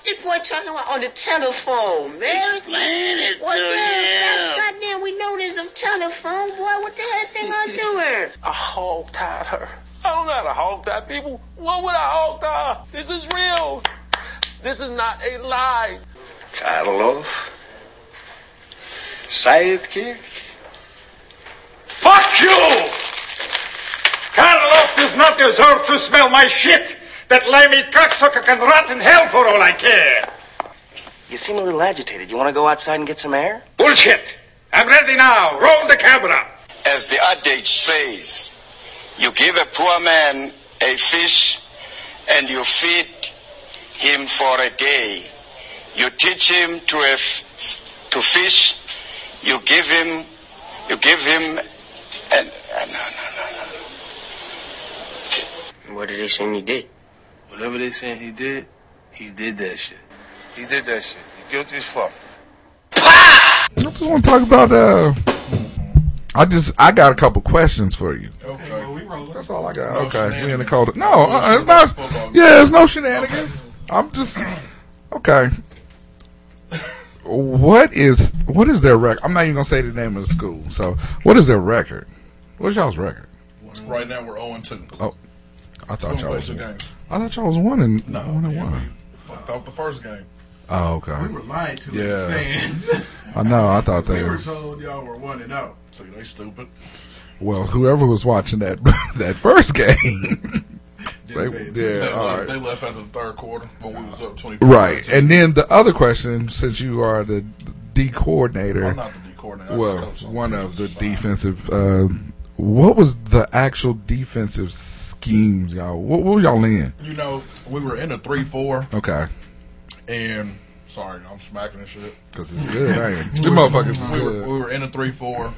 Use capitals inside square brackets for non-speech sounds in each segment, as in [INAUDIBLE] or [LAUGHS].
What this boy talking about on the telephone, man? Explain it What to the hell? him. That's goddamn, we know there's a telephone, boy. What the hell thing I doing? I hog tied her. I don't know how to hog tie people. What would I hog tie? This is real. This is not a lie. Karloff. Sidekick. Fuck you! Karloff does not deserve to smell my shit. That limey cocksucker can rot in hell for all I care. You seem a little agitated. You want to go outside and get some air? Bullshit. I'm ready now. Roll the camera. As the adage says, you give a poor man a fish and you feed him for a day. You teach him to a f- to fish. You give him, you give him, and uh, no, no, no, no. What did they say he did? Whatever they saying he did, he did that shit. He did that shit. He guilty as fuck. I just want to talk about. Uh, I just I got a couple questions for you. Okay. That's all I got. No okay, we in the cold. No, uh, it's not. Yeah, it's no shenanigans. I'm just okay. What is what is their record? I'm not even gonna say the name of the school. So, what is their record? What's y'all's record? Right now we're 0 2. Oh, I thought y'all was two games. I thought y'all was one and No, one and yeah, one. we fucked up the first game. Oh, okay. We were lying to Yeah. the stands. [LAUGHS] I know. I thought we they were was. told y'all were one and out. See, they stupid. Well, whoever was watching that [LAUGHS] that first game, [LAUGHS] they, yeah, They, right. they left after the third quarter when we was up 24. Right. And then the other question, since you are the D coordinator, I'm not the D coordinator. Well, just coach on one of the defensive defensive, uh, what was the actual defensive schemes, y'all? What, what were y'all in? You know, we were in a 3 4, Okay. and sorry, I'm smacking this shit. Because it's good, ain't [LAUGHS] it? The motherfuckers is we were, good. we were in a three four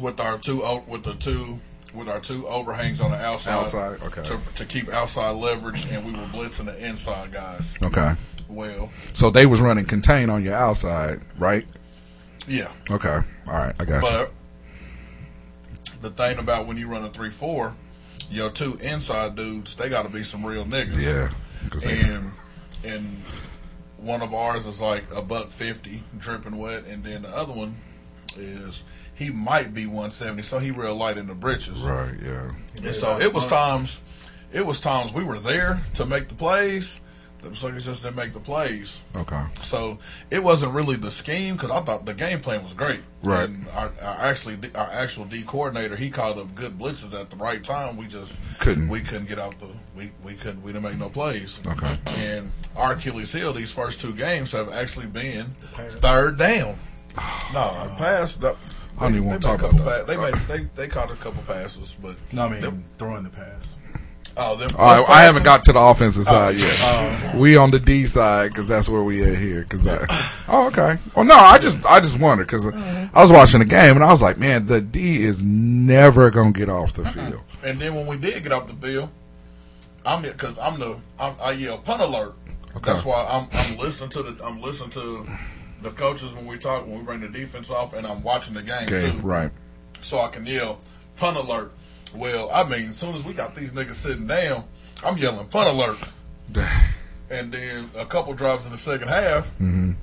with our two o- with the two with our two overhangs on the outside, Outside, okay. to, to keep outside leverage, and we were blitzing the inside guys. Okay. Well, So they was running contain on your outside, right? yeah, Okay. All right. I got you. but the thing about when you run a three four, your two inside dudes they got to be some real niggas. Yeah. 'cause they- and and one of ours is like a buck fifty, dripping wet, and then the other one is he might be one seventy, so he real light in the britches. right. Yeah. And so it was times, it was times we were there to make the plays. The suckers just didn't make the plays. Okay. So it wasn't really the scheme because I thought the game plan was great. Right. And our, our actually our actual D coordinator he called up good blitzes at the right time. We just Couldn't. We couldn't get out the. We, we couldn't. We didn't make no plays. Okay. And our Achilles heel these first two games have actually been third down. [SIGHS] No, pass. No, I don't even want to talk about couple that. pa- They made they they caught a couple passes, but No, I mean them- throwing the pass. Oh, them, All right, I haven't got to the offensive oh. side Oh, yet. we on the D side because that's where we at here. Cause I, uh, [LAUGHS] oh, okay. Well, no, I just I just wondered because uh, mm-hmm. I was watching the game and I was like, man, the D is never gonna get off the field. [LAUGHS] And then when we did get off the field, I'm because I'm the I'm, I yell punt alert. Okay. That's why I'm I'm listening to the I'm listening to the coaches when we talk when we bring the defense off, and I'm watching the game Okay, too, right. so I can yell punt alert. Well, I mean, as soon as we got these niggas sitting down, I'm yelling punt alert. [LAUGHS] and then a couple drives in the second half. Mhm.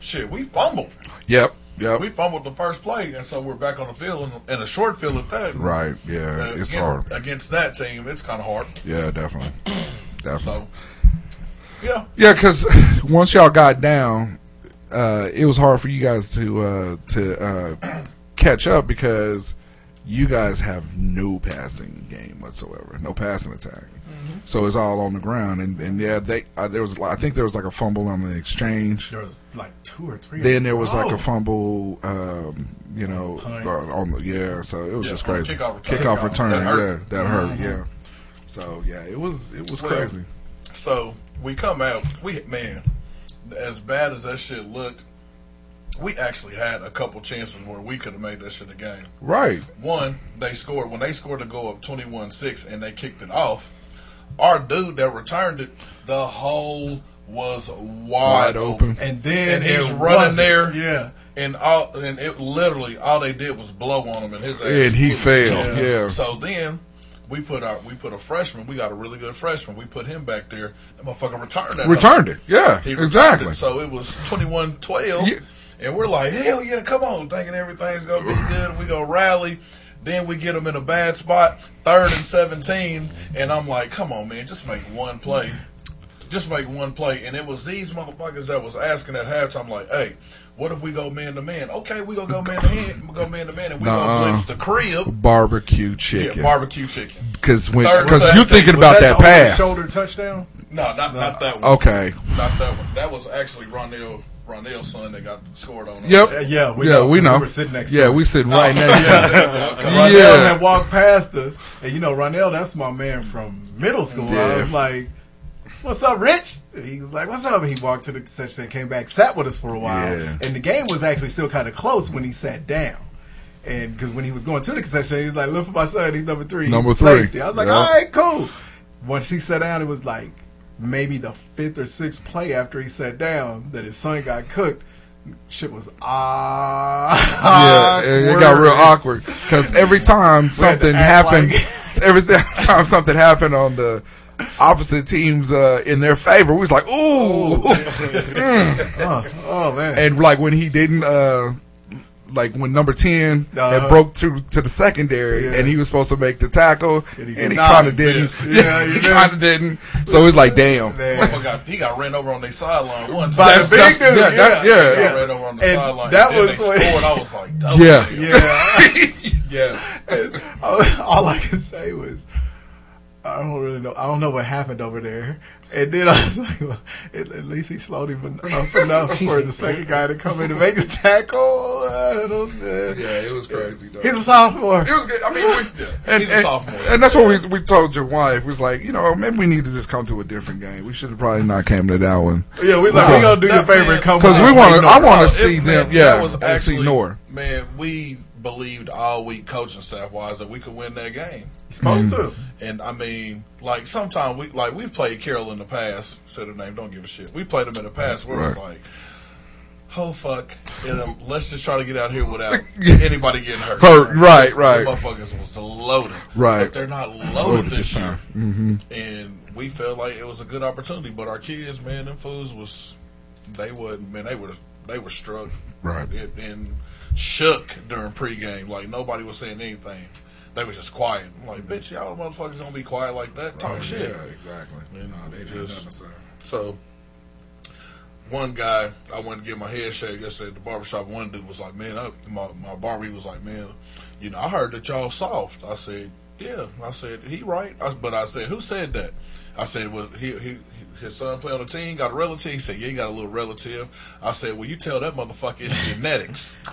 Shit, we fumbled. Yep. Yep. We fumbled the first play, and so we're back on the field and, and a short field at that. Right. Yeah. Uh, it's against, hard. against that team. It's kind of hard. Yeah. Definitely. [CLEARS THROAT] Definitely. So, yeah. Yeah, because once y'all got down, uh, it was hard for you guys to uh, to uh, [CLEARS THROAT] catch up because you guys have no passing game whatsoever, no passing attack. So it's all on the ground, and, and yeah, they uh, there was I think there was like a fumble on the exchange. There was like two or three. Then there was like Oh. a fumble, um, you know, uh, on the yeah. So it was Yeah, just crazy. kickoff return. Kickoff return, That yeah, hurt. that hurt, Mhm. yeah. So yeah, it was it was Well, crazy. So we come out. We man, as bad as that shit looked, we actually had a couple chances where we could have made that shit a game. Right. One, they scored when they scored to goal of 21-6 and they kicked it off. Our dude that returned it, the hole was wide, Wide open. open. And then and he's running there. Yeah. And all and it literally all they did was blow on him and his ass. And he failed, yeah. So then we put our we put a freshman. We got a really good freshman. We put him back there. That motherfucker returned that. Returned motherfucker. it, yeah, He returned exactly. it. So it was 21-12. And we're like, hell yeah, come on, thinking everything's gonna be good. We go rally. Then we get them in a bad spot, third and seventeen, and I'm like, come on, man, just make one play. Just make one play. And it was these motherfuckers that was asking at halftime, like, hey, what if we go man to man? Okay, we gonna go man to man, we go man to man, and we Nuh-uh. gonna blitz the crib. Barbecue chicken. Yeah, barbecue chicken. Because when because you're 17. thinking about that that, pass. Shoulder touchdown. No, not not that one. Okay. Not that one. That was actually Ronell Ronell's son that got scored on. us. Yep. Yeah, yeah, we yeah, know, we 'cause know. we were sitting next to him. yeah, him. we sitting oh. right next to him. [LAUGHS] Ronell Yeah. had walked past us, and you know Ronell, that's my man from middle school. I was like, "What's up, Rich?" And he was like, "What's up?" And he walked to the concession and came back, sat with us for a while, Yeah. and the game was actually still kind of close when he sat down. And because when he was going to the concession, he was like, "Look for my son, he's number three, Number three. safety." I was like, Yeah. "All right, cool." Once he sat down, it was like maybe the fifth or sixth play after he sat down that his son got cooked. Shit was ah. Yeah, it, got real awkward because every time something happened, like- [LAUGHS] every [LAUGHS] time something happened on the opposite teams uh, in their favor, we was like, ooh, [LAUGHS] Mm. Oh, oh, man. and like when he didn't. Uh, like when number ten Uh-huh. broke to to the secondary Yeah. and he was supposed to make the tackle And and he he, kind of didn't. Yeah, [LAUGHS] he he kind of didn't. So it's like, damn. Man. Motherfucker got, he got ran over on their sideline one time. By That's- the big that's- dude, yeah, that's- yeah. He yeah. got ran over on the And sideline. that and then was they when- scored. I was like, double Yeah. yeah. Yeah. [LAUGHS] yes. And all, all I can say was, I don't really know. I don't know what happened over there. And then I was like, well, at, at least he slowed him enough, [LAUGHS] enough for the second guy to come in and make the tackle. I don't, Yeah, it was crazy. Though. He's a sophomore. It was good. I mean, we, yeah, and, he's a sophomore. and that's what we we told your wife. We was like, you know, maybe we need to just come to a different game. We should have probably not came to that one Yeah, we like, we gonna do your That favor and come because we want to. I want to see them. Yeah, that was and actually, see Nor. Man, we believed all week, coaching staff wise, that we could win that game. supposed to. And I mean, like sometimes we like we've played Carroll in the past. Said her name, don't give a shit. We played them in the past where it was like, oh fuck, and, um, let's just try to get out here without [LAUGHS] anybody getting hurt. Hurt, right, The right. motherfuckers was loaded, Right. But they're not loaded, Loaded this year. time. Mhm. And we felt like it was a good opportunity, but our kids, man, them fools was they wasn't man, they were they were struck Right. and, and shook during pregame. Like nobody was saying anything. They was just quiet. I'm like, bitch, y'all motherfuckers don't be quiet like that. Talk oh, shit. Yeah, exactly. And No, they just- nothing. So one guy, I went to get my head shaved yesterday at the barbershop. One dude was like, "Man, I, my my barber he was like, man, you know, I heard that y'all soft." I said, "Yeah." I said, "He right," I, but I said, "Who said that?" I said, well he, he his son play on the team? Got a relative?" He said, "Yeah, he got a little relative." I said, "Well, you tell that motherfucker it's genetics." [LAUGHS]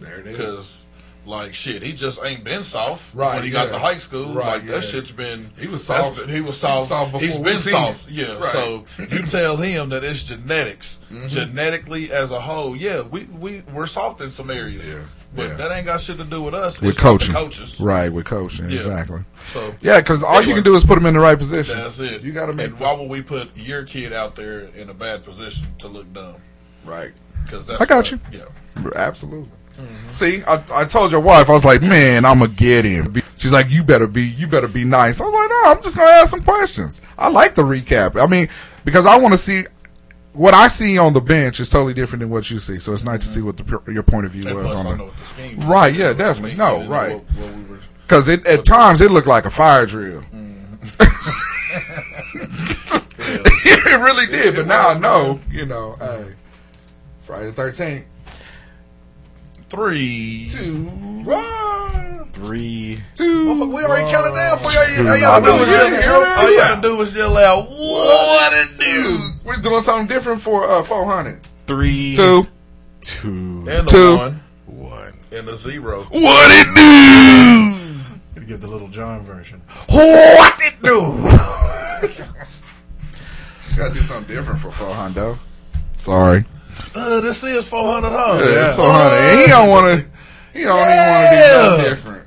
There it is. Because, like, shit, he just ain't been soft Right, when he got yeah. to high school. Right, like, yeah. that shit's been. He was soft. been- he was He was soft. soft before He's we been soft. him. Yeah. Right. So you [LAUGHS] tell him that it's genetics. Mm-hmm. Genetically, as a whole, yeah, we we we're soft in some areas. Yeah, But yeah. that ain't got shit to do with us. with It's coaching, coaches. right? With coaching, Yeah. exactly. So Yeah, because all you can do is put them in the right position. That's it. You got to make And why would we put your kid out there in a bad position to look dumb? right. Because I got what- you. Yeah. Absolutely. Mm-hmm. See, I, I told your wife, I was like, man, I'm gonna get him. She's like, you better be, you better be nice. I was like, no, I'm just gonna ask some questions. I like the recap. I mean, because I want to see what I see on the bench is totally different than what you see. So it's nice to see what the, your point of view And was on I it. the scheme. Right? Yeah, know what the definitely. No, right. what we Because at times it looked like a fire drill. Mm-hmm. [LAUGHS] it really did, but now I know. You know, hey, Friday the Thirteenth. Three, two, Three. Motherfucker, we already counted down for you. All you, all you I gotta do know, is yeah, yell- yeah, all you yeah. gotta do is yell out, "What it do?" We're doing something different for uh, four hundred. Three. Two. Two. And the Two. one, One. and the zero. What it do? Gotta give the little John version. What it do? [LAUGHS] Gotta do something different for four hundred. Sorry. Uh, this is four hundred, huh? Yeah, it's four hundred. He don't want to. He don't even want to be something different.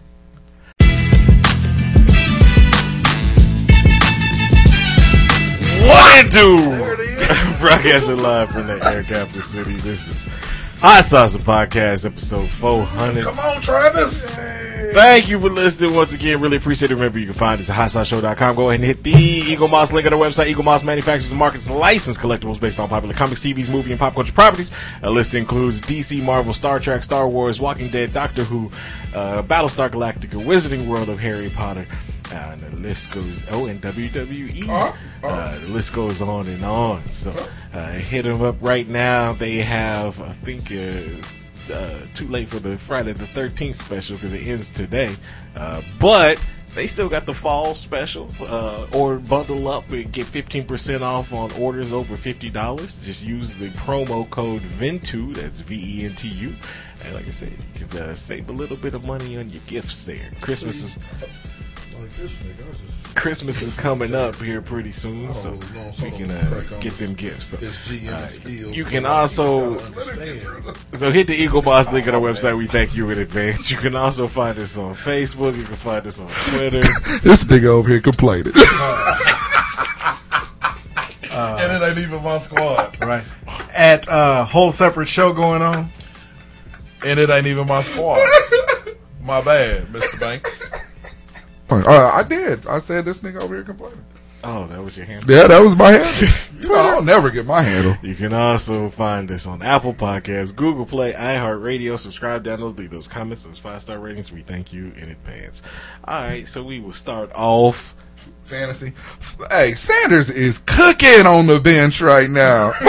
What it do? [LAUGHS] Broadcasting live from the air capital city. This is Hot Sauce Podcast, episode 400. Come on, Travis. Thank you for listening once again. Really appreciate it. Remember, you can find us at hotsauceshow.com. Go ahead and hit the Eaglemoss link on our website. Eaglemoss manufactures and markets licensed collectibles based on popular comics, TVs, movie, and pop culture properties. A list includes DC, Marvel, Star Trek, Star Wars, Walking Dead, Doctor Who, uh, Battlestar Galactica, Wizarding World of Harry Potter. Uh, and the list goes, oh, and WWE. Uh, the list goes on and on. So uh, hit them up right now. They have, I think, it's uh, too late for the Friday the 13th special because it ends today. Uh, but they still got the fall special uh, or bundle up and get 15% off on orders over $50. Just use the promo code VENTU, that's V E N T U. And like I said, you can uh, save a little bit of money on your gifts there. Christmas is. Christmas is coming up here pretty soon, Oh, so we can uh, get them gifts. So, uh, you can also so hit the Eaglemoss link on our website. We thank you in advance. You can also find us on Facebook. You can find us on Twitter. [LAUGHS] This nigga over here complaining. [LAUGHS] and it ain't even my squad. Right. At uh, whole separate show going on. And it ain't even my squad. [LAUGHS] my bad, Mr. Banks. Uh, I did. I said this nigga over here complaining. Oh, that was your hand. Yeah, that was my handle. [LAUGHS] you know, I'll never get my handle. You can also find us on Apple Podcasts, Google Play, iHeartRadio. Subscribe, download, leave those comments, those five star ratings. We thank you in advance. All right, so we will start off. Fantasy. Hey, Sanders is cooking on the bench right now. [LAUGHS]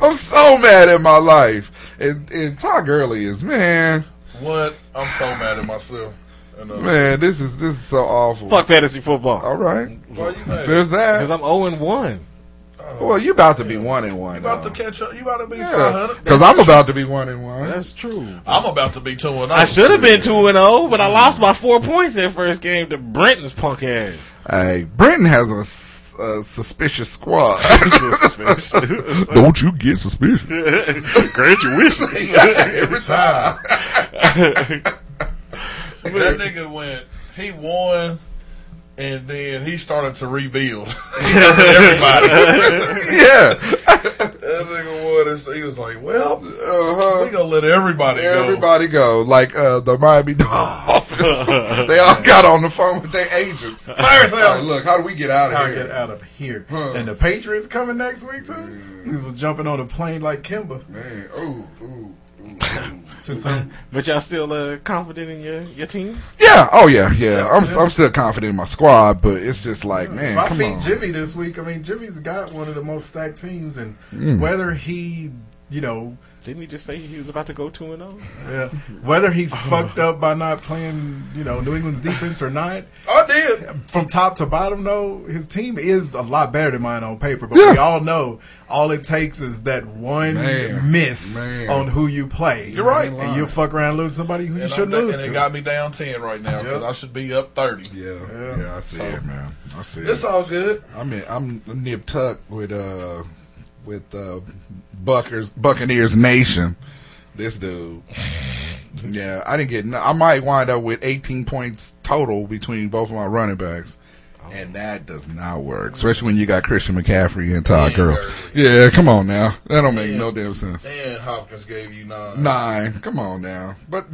I'm so mad at my life. And, and Todd Gurley is, man, What? I'm so mad at myself. And, uh, man, this is this is so awful. Fuck fantasy football. All right. Why you mad? There's that. Because. I'm 0 and 1. Well, you about to be one and one. You about to catch up? You about to be Yeah, 500? because I'm about to be one and one. That's true. I'm about to be two and oh. I should have been 2 and 0, but I lost by four points that first game to Brenton's punk ass. Hey, Brenton has a, s- a suspicious squad. [LAUGHS] Suspicious. [LAUGHS] Don't you get suspicious? Grant your wishes. Every time. [LAUGHS] [LAUGHS] that nigga went, he won, and then he started to rebuild. [LAUGHS] [LAUGHS] Everybody. yeah. that nigga won, he was like, well, Uh-huh. we gonna let everybody go. Everybody go. Like uh, the Miami Dolphins. they all got on the phone with their agents. Fire sale. Like, look, how do we get out of to here? get out of here. Huh. And the Patriots coming next week too. He was jumping on a plane like Kemba. Man, ooh, ooh, ooh, ooh. Too soon. But y'all still uh, confident in your, your teams? Yeah, oh yeah, yeah. I'm I'm still confident in my squad, but it's just like, man, if I come beat on. Jimmy this week, I mean Jimmy's got one of the most stacked teams, and Mm. whether he, you know, Didn't he just say he was about to go 2 and oh? 0? yeah, whether he fucked up by not playing, you know, New England's defense or not, I did. from top to bottom, though, his team is a lot better than mine on paper. But Yeah. we all know all it takes is that one Man. miss Man. on who you play. You're right. and you'll fuck around and lose somebody who you shouldn't lose and to. it got me down 10 right now because Yep. I should be up 30. Yeah, yeah, I see it, man. I see It's it. It's all good. I mean, I'm nip tuck with uh with uh Buckers Buccaneers Nation. This dude. Yeah, I didn't get. no- I might wind up with 18 points total between both of my running backs. And that does not work, especially when you got Christian McCaffrey and Todd Gurley. Yeah, come on now. That don't make no damn sense. And Hopkins gave you nine. Nine. Come on now. But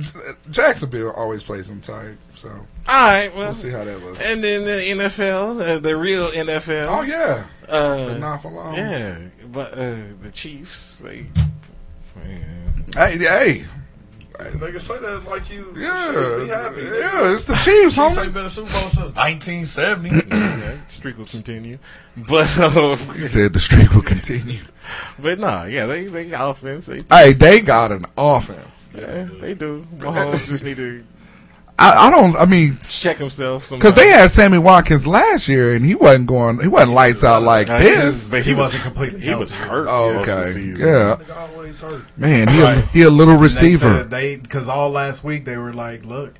Jacksonville always plays them tight, so All right, well, we'll see how that looks. And then the NFL, uh, the real NFL. Oh yeah, uh, the not for long. Yeah, but uh, the Chiefs, they, Hey, hey, They can say that like you Yeah, should be happy. nigga. yeah, it's the Chiefs, Chiefs homie. ain't been in Super Bowl since 1970. [CLEARS THROAT] yeah, streak will continue. But uh, He said the streak will continue. but nah, yeah, they they got offense. They, Hey, they got an offense. yeah, they do. [LAUGHS] Mahomes just need to I, I don't. I mean, check himself because they had Sammy Watkins last year, and he wasn't going. He wasn't lights out like Uh, this. but He wasn't completely He was hurt. Oh, most of the okay. Yeah, always hurt. man, he a, Right. he a little receiver. they because all last week they were like, look,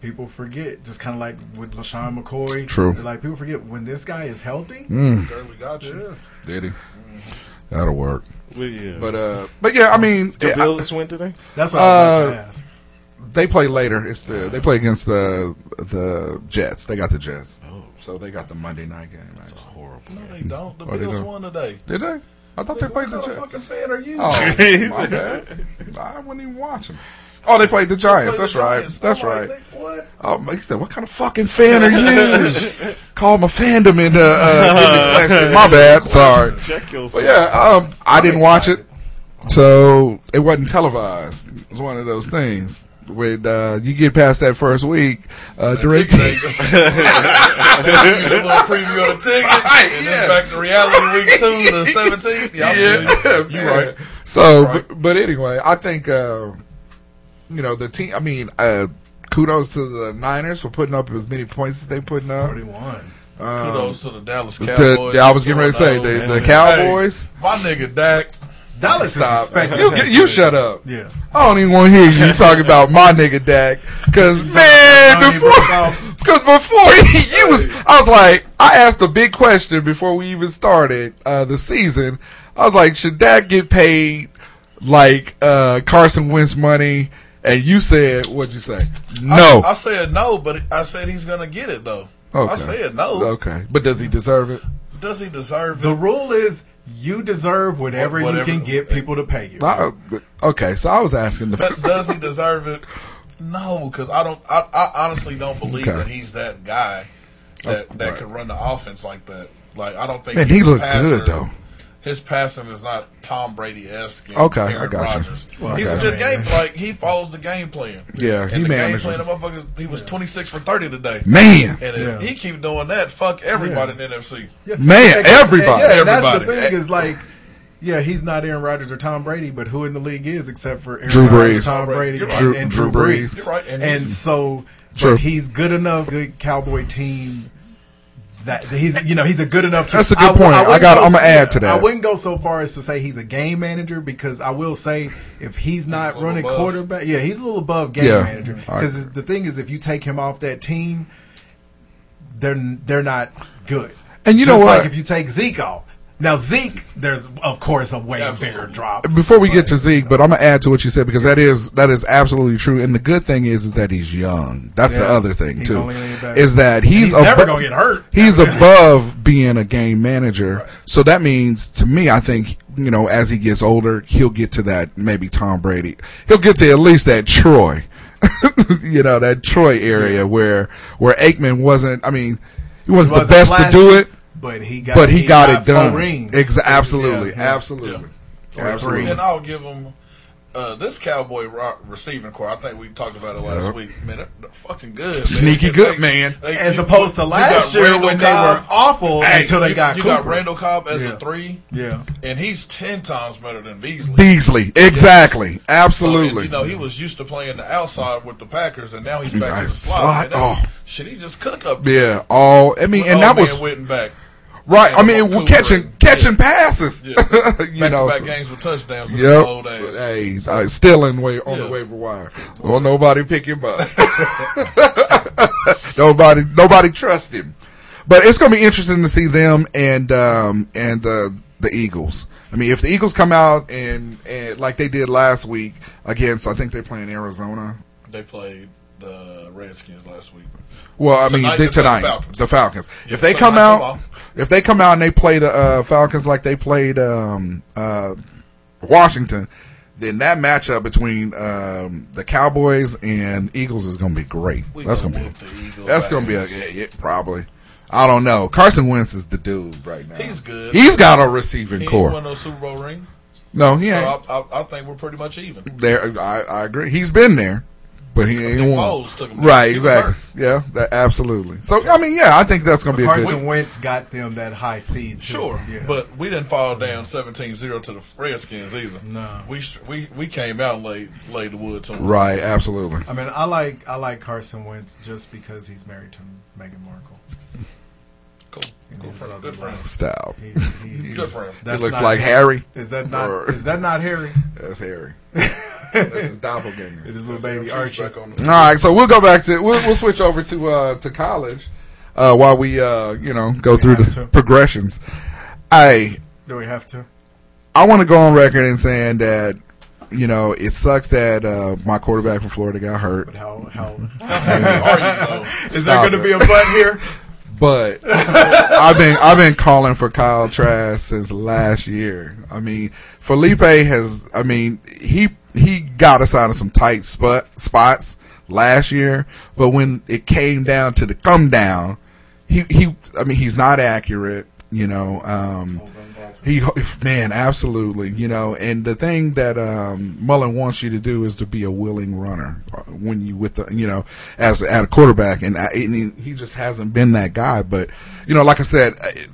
people forget. Just kind of like with LeSean McCoy. True. Like people forget when this guy is healthy. Mm, There we got you. did he? That'll work. But yeah, But uh, but yeah, I mean, the yeah, I- Bills win today. That's what I was about Uh, to ask. They play later. It's the they play against the the Jets. They got the Jets. Oh. So they got the Monday night game. actually. Horrible. No, they don't. The Oh, they Bills don't. won today. Did they? I thought they Nigga, played what the kind of Jets. fucking fan are you? Oh, [LAUGHS] my bad. I wasn't even watching. Oh, they played the Giants. Played That's the right. Giants. That's I'm like, right. nigga, What? Oh, he said, "What kind of fucking fan are you?" [LAUGHS] Call my fandom in the, uh, in. [LAUGHS] My bad. Sorry. Check But yeah, um, I didn't watch it, so it wasn't televised. It was one of those things when uh, you get past that first week. Uh, direct. a little preview of the ticket. and yeah. then back to reality week two, the [LAUGHS] seventeenth. Yeah, [LAUGHS] Yeah. you right. So, Right. but, but anyway, I think uh, you know the team. I mean, uh, kudos to the Niners for putting up as many points as they putting up. Forty-one. Kudos to the Dallas The- Cowboys. I was getting ready to say the, the Cowboys. Hey, my nigga Dak. Dallas Stop. is. You, get- you shut up. Yeah. I don't even want to hear you talking about my nigga Dak because man, before because before he, you was, I was like, I asked a big question before we even started uh, the season. I was like, should Dak get paid like uh, Carson Wentz money? And you said, what'd you say? No. I, I said no, but I said he's gonna get it though. okay. I said no. Okay, but does he deserve it? Does he deserve it? The rule is you deserve whatever, Whatever- you can get people to pay you. I- uh, okay, so I was asking Does, the. does he deserve it? No, because I don't. I, I honestly don't believe Okay. that he's that guy that Oh, that uh, right. can run the offense like that. Like I don't think. Man, he's he a looked good though. His passing is not Tom Brady esque. Okay, I Aaron got you. Rodgers. Well, I he's a good you. game. Like he follows the game plan. Yeah, and he the manages. game plan. The motherfuckers. He was twenty six for thirty today. Man. and if Yeah. he keep doing that, fuck everybody in the NFC. Man, And- everybody. and yeah, and that's the thing is like, yeah, he's not Aaron Rodgers or Tom Brady, but who in the league is except for Aaron Drew Rodgers, Brees. Tom Brady, and, right. Drew- Drew Drew Brees. Brees. You're right, and And, so, True. but he's good enough. The Cowboy team. That he's, you know, he's a good enough. [LAUGHS] That's a good I- point. wouldn't I got- go I'ma so- add to that. I wouldn't go so far as to say he's a game manager because I will say if he's not little running above. quarterback, yeah, he's a little above game Yeah. manager. All right. Because the thing is, if you take him off that team, they're they're not good. And you know what? Like if you take Zeke off. Now Zeke, there's of course a way bigger drop. Before we get to Zeke, but I'm gonna add to what you said because that is that is absolutely true. And the good thing is is that he's young. That's the other thing He's too. only gonna get better. Is that And he's, he's never gonna get hurt. He's above being a game manager. So that means to me, I think you know as he gets older, he'll get to that maybe Tom Brady. He'll get to at least that Troy. [LAUGHS] you know that Troy area where where Aikman wasn't. I mean, he wasn't the Wasn't best to do it. But he got but he, got, it done. Rings. Exa- absolutely, Yeah, yeah. absolutely, Or absolutely. And I'll give him uh, this Cowboy ro- receiving core. I think we talked about it last Yep. week. Man, they're, they're fucking good. man. Sneaky good, man. As you- opposed to last year Randall when they were awful Hey, until they you- got you Cooper. got Randall Cobb as Yeah. a three. Yeah. and he's ten times better than Beasley. Beasley, exactly, So, and, absolutely. you know, he was used to playing the outside with the Packers, and now he's back to the slot. slot. Oh. Shit, he just cook up. yeah, all I mean, With and that man was Witten back. Right. I mean, we're catching catching passes. Yeah. [LAUGHS] you back know, to back so- games with touchdowns with old Yep. ass. Hey, uh, still in way on the waiver wire. Well, nobody pick him up. [LAUGHS] nobody, nobody trust him. But it's going to be interesting to see them and um, and uh, the Eagles. I mean, if the Eagles come out and, and like they did last week against, I think they're playing Arizona. They played the Redskins last week. Well, I mean, Tonight they, they play the Falcons. the Falcons. Yeah, if they come out, Football. If they come out and they play the uh, Falcons like they played um, uh, Washington, then that matchup between um, the Cowboys and Eagles is going to be great. We that's gonna be the that's going to be a, yeah, yeah, probably. I don't know. Carson Wentz is the dude right now. He's good. He's got a receiving He core. won no Super Bowl ring. No, he so ain't. I, I, I think we're pretty much even. There, I, I agree. He's been there, but he ain't Nick won. Foles took him. Right, exactly. hurt. Yeah, that, absolutely. So I mean, yeah, I think that's going to be a Carson good. Wentz got them that high seed. Too. Sure, yeah. but we didn't fall down 17-0 to the Redskins either. No. we we we came out and laid laid the wood to them. Right, absolutely. I mean, I like I like Carson Wentz just because he's married to Meghan Markle. Cool, good for him. other Good for him. Style. He, he's, Good for him. He that's looks not like Harry. Is that not? Or- Is that not Harry? That's Harry. [LAUGHS] That's his doppelganger. It is little baby Archie. on the- All right, so we'll go back to we'll, we'll switch over to uh, to college uh, while we uh, you know go through the to. progressions. I Do we have to? I want to go on record and saying that you know it sucks that uh, my quarterback from Florida got hurt, But how how [LAUGHS] Are you, though? [LAUGHS] is Stop there going to be a butt here? But [LAUGHS] I've been I've been calling for Kyle Trask since last year. I mean, Feleipe has. I mean, he he got us out of some tight spot spots last year, but when it came down to the come down, he he. I mean, he's not accurate. You know, um, he man, absolutely. You know, and the thing that um, Mullen wants you to do is to be a willing runner uh, when you with the you know as at a quarterback, and, I, and he, just hasn't been that guy. But you know, like I said. I-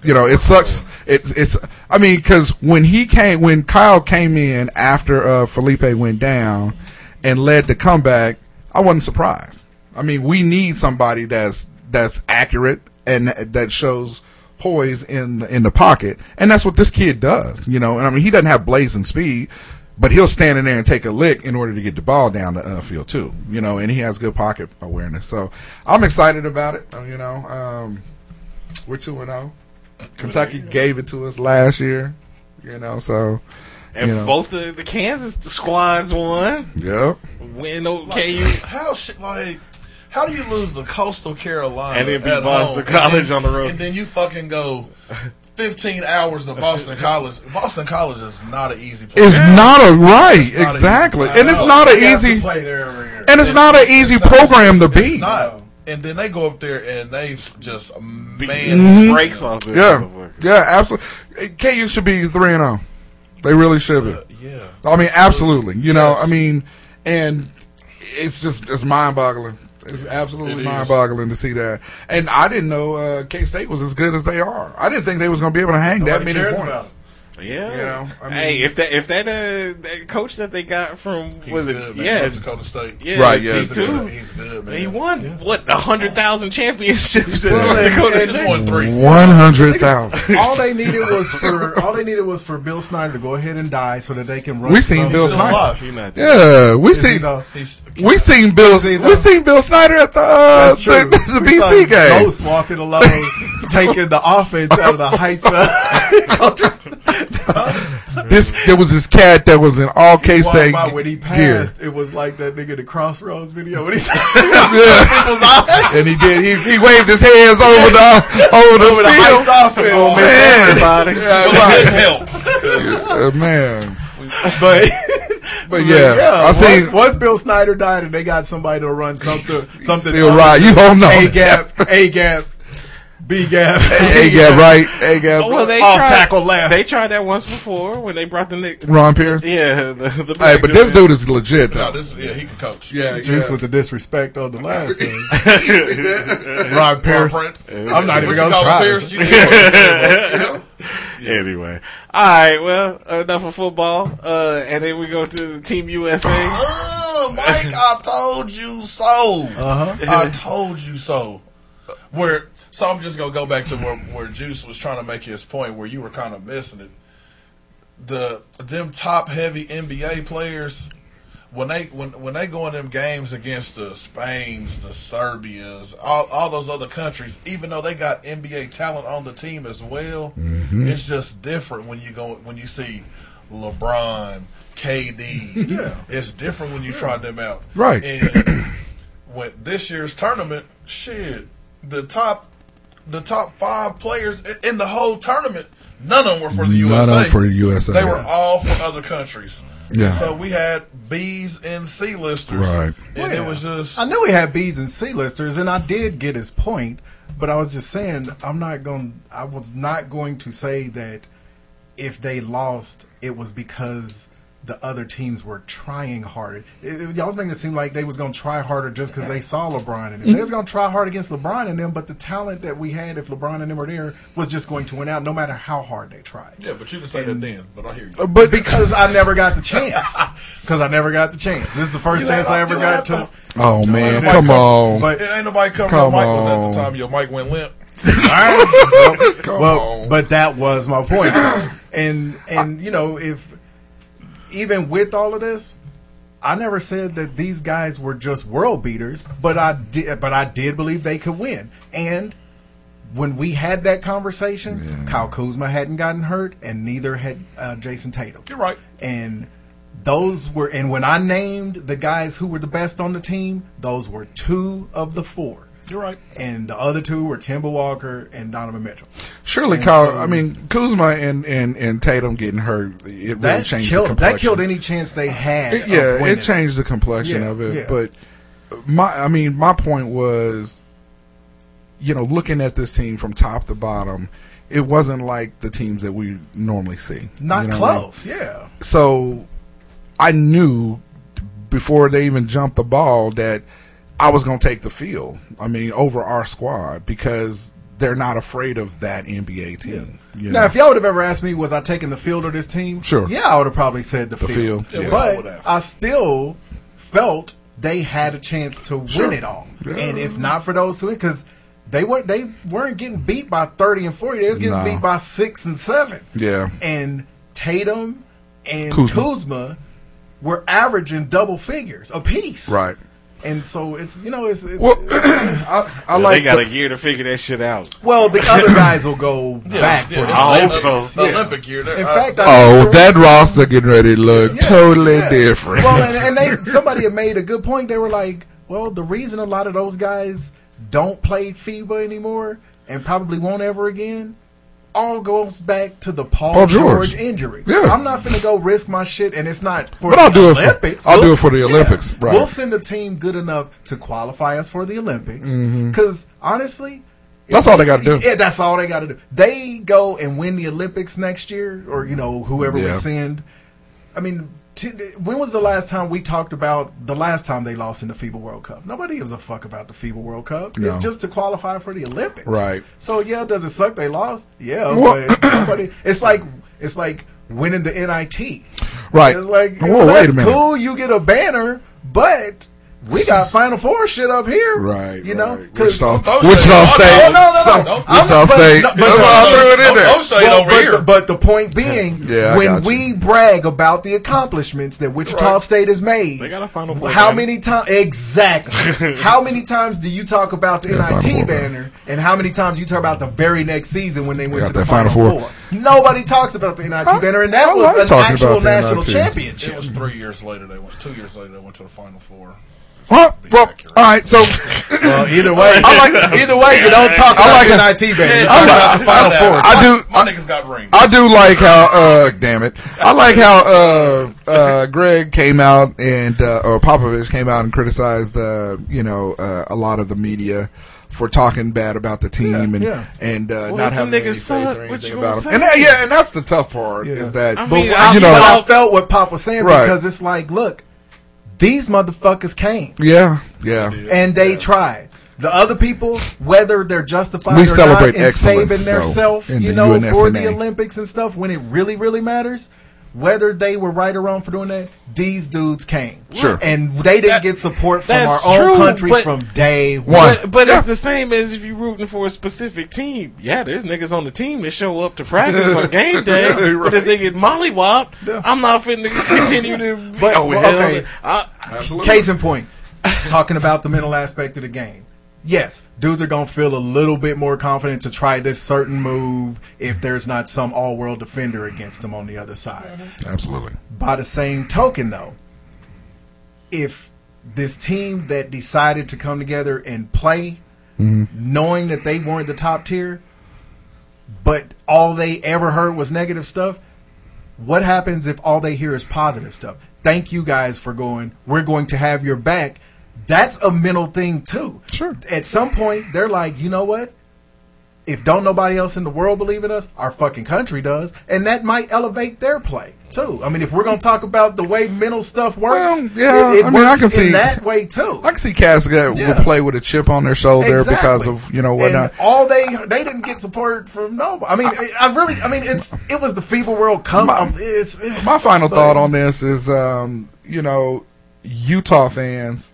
you know, it sucks. It's, it's, I mean, cause when he came, when Kyle came in after, uh, Feleipe went down and led the comeback, I wasn't surprised. I mean, we need somebody that's, that's accurate and that shows poise in, in the pocket. And that's what this kid does, you know, and I mean, he doesn't have blazing speed, but he'll stand in there and take a lick in order to get the ball down the uh, field too, you know, and he has good pocket awareness. So I'm excited about it, uh, you know, um, we're 2 and 0. Kentucky gave it to us last year, you know. So, And you know. both the, the Kansas squads won. Yep. Win Like, OKU. how shit like how do you lose the Coastal Carolina And then beat Boston home, College then- on the road? and then you fucking go 15 hours to Boston College. Boston College is not an easy place. It's not a right, It's not exactly, easy. and it's not an We to easy, play there every year. and it's not an easy It's not- program to it's- beat. Not. And then they go up there and they just man breaks mhm. off the Yeah, yeah, absolutely. KU should be three and zero. They really should be. Uh, yeah. I mean, absolutely. You know, Yes. I mean, and it's just it's mind boggling. It's absolutely It is. mind boggling to see that. And I didn't know uh, K State was as good as they are. I didn't think they was going to be able to hang that many points. About it. Yeah. You know, I hey, if that if that uh that coach that they got from He's was it good, man. yeah North Dakota State. yeah Right, yeah. D He's good. He's good, man. he won what a hundred thousand championships in North Dakota and State. Won three. One hundred thousand. all they needed was for all they needed was for Bill Snyder to go ahead and die so that they can run. We seen some- Bill Still Snyder. alive. He Yeah, we Is seen though? We seen Bill we seen Bill Snyder at the uh, That's true. the, the We saw BC game. Ghost walking alone, taking the offense out of the heights. Of [LAUGHS] [LAUGHS] [LAUGHS] This there was this cat that was in all K Walked State when he gear. passed, it was like that nigga the Crossroads video when he said [LAUGHS] [LAUGHS] Yeah. and he did. He, he waved his hands over the over the over the field. heights offense. Oh, man. Everybody. Yeah, couldn't help. Uh, man. But But yeah, I once, seen once Bill Snyder died and they got somebody to run something, something still right. You don't know. A gap, A gap, B gap, A gap right. A gap. Oh, well, they Off tried, tackle left. They tried that once before when they brought the Nick. Ron Pierce. Yeah, the, the Hey, but this dude is legit No, this yeah, he can coach. Yeah, just yeah. with the disrespect on the last [LAUGHS] thing. Ron Pierce. Ron Prince. I'm not even gonna try. Pierce? You [LAUGHS] can- [LAUGHS] Anyway, all right. Well, enough of football, uh, and then we go to Team USA. Uh, Mike, I told you so. Uh-huh. I told you so. Where so I'm just gonna go back to where where Juice was trying to make his point where you were kind of missing it. The them top heavy NBA players when they when when they go in them games against the Spains, the Serbias, all all those other countries, even though they got NBA talent on the team as well, mm-hmm. it's just different when you go when you see LeBron, KD. Yeah. It's different when you try them out. Right. And when this year's tournament, shit, the top the top five players in the whole tournament, none of them were for the None USA. of them for the USA, They were all for other countries. Yeah. And so we had B's and C listers. Right. And Yeah. it was just I knew we had B's and C listers, and I did get his point. But I was just saying, I'm not going. I was not going to say that if they lost, it was because the other teams were trying harder. It, it- y'all was making it seem like they was going to try harder just because they saw LeBron and them. They was going to try hard against LeBron and them, but the talent that we had, if LeBron and them were there, was just going to win out, no matter how hard they tried. Yeah, but you can say that then, but I hear you. Uh, but because I never got the chance, [LAUGHS] because I never got the chance. This is the first You chance had- I ever got had to. Oh man, come come- on. But It ain't nobody covering Come your mic was at the time your mic went limp. [LAUGHS] Come well, on. but that was my point. [COUGHS] and and you know, if even with all of this, I never said that these guys were just world beaters, but I did but I did believe they could win. And when we had that conversation, Kyle Kuzma hadn't gotten hurt, and neither had uh, Jayson Tatum. You're right. And those were, and when I named the guys who were the best on the team, those were two of the four. You're right. And the other two were Kemba Walker and Donovan Mitchell. Surely, And Kyle. so- I mean, Kuzma and, and, and Tatum getting hurt, it really that changed killed the that killed any chance they had. It- yeah, it changed the complexion Yeah, of it. yeah. But my, I mean, my point was, you know, looking at this team from top to bottom, it wasn't like the teams that we normally see. Not You know what I mean? close. Yeah. So I knew before they even jumped the ball that I was going to take the field. I mean, over our squad because they're not afraid of that NBA team. you Now, know? if y'all would have ever asked me, was I taking the field of this team? Sure. Yeah, I would have probably said the, The field. field, yeah. But I. I still felt they had a chance to Sure. win it all. Yeah. And if not for those two, because they weren't they weren't getting beat by thirty and forty. They was getting beat by six and seven. yeah. And Tatum and Kuzma. Kuzma, were averaging double figures apiece. Right. And so it's you know it's, it's Well, I, I Yeah, like they got the- a year to figure that shit out. well the [LAUGHS] other guys will go back Yeah, for it's the I hope Olympics. so. Yeah. Olympic year. In Uh, fact, I Oh, that there was- roster getting ready to look Yeah, totally yeah. different. Well, and, and they somebody had made a good point. They were like, well, the reason a lot of those guys don't play FIBA anymore and probably won't ever again. All goes back to the Paul, Paul George. George. injury. Yeah. I'm not finna go risk my shit, and it's not for But the I'll do it for- Olympics. I'll do We'll it for the Olympics, right. We'll send a team good enough to qualify us for the Olympics. Mm-hmm. Because honestly, That's all they gotta do. Yeah, that's all they got to do. They go and win the Olympics next year, or you know whoever we send. I mean, t- when was the last time we talked about the last time they lost in the FIBA World Cup? Nobody gives a fuck about the FIBA World Cup. It's just to qualify for the Olympics, Right. So yeah, does it suck they lost? Yeah, Well- but nobody. It's like it's like winning the NIT. Right. It's like Whoa, well, wait a that's cool. You get a banner, but. We got Final Four shit up here, Right, You know, right. 'cause- Wichita, Wichita State. Oh, no, no, no, no. Wichita I'm- but- State. no, but- That's why I threw it in there. Don't it Well, over but, here. The, but the point being, Yeah, when we brag about the accomplishments that Wichita Right. State has made, They got a Final Four How banner. many times? Exactly. [LAUGHS] how many times do you talk about the Yeah, NIT banner, and how many times you talk about the very next season when they went to the Final, Final Four? Four. Nobody talks about the NIT I- banner, and that I was an actual national championship. It was three years later. They went. Two years later, they went to the Final Four. Well, Be well, all right. So [LAUGHS] Well, either way, I like- [LAUGHS] either way, you don't talk I like an IT banner. You I talk like- about the Final I- Four. I do. My niggas got rings. I do like how, uh, damn it. I like how, uh, uh, Greg came out and, uh, or Popovich came out and criticized, uh, you know, uh, a lot of the media for talking bad about the team and, yeah. and, uh, Well, not having any niggas faith suck, or what anything you about them. And, say? that- yeah, and that's the tough part Yeah. is that, I But, mean, I, I- you know, but I felt what Pop was saying Right. because it's like, look, these motherfuckers came yeah, yeah. and they tried. The other people, whether they're justified We or celebrate not in excellence, saving their though, self, you the know, for the Olympics and stuff, when it really, really matters, whether they were right or wrong for doing that, these dudes came. Sure. And they didn't get support from our own true, country but- from day one. One. But, but Yeah. it's the same as if you're rooting for a specific team. Yeah, there's niggas on the team that show up to practice on [LAUGHS] game day, but if they get mollywopped, I'm not finna [LAUGHS] continue to. But- oh, well, okay. I, Case in point, talking about the mental aspect of the game. Yes, dudes are gonna feel a little bit more confident to try this certain move if there's not some all-world defender against them on the other side. Absolutely. By the same token, though, if this team that decided to come together and play, mm-hmm. knowing that they weren't the top tier, but all they ever heard was negative stuff. What happens if all they hear is positive stuff? Thank you guys for going. We're going to have your back. That's a mental thing too. Sure. At some point, they're like, you know what? If don't nobody else in the world believe in us, our fucking country does, and that might elevate their play too. I mean, if we're gonna talk about the way mental stuff works, Well, yeah, it, it I mean, I can see- that way too. I can see cats that Yeah. will play with a chip on their shoulder because of you know And whatnot. all they they didn't get support from nobody. I mean, I really, I mean, it's it was the FIBA World Cup. Um, it's, it's My final but- thought on this is, um, you know, Utah fans,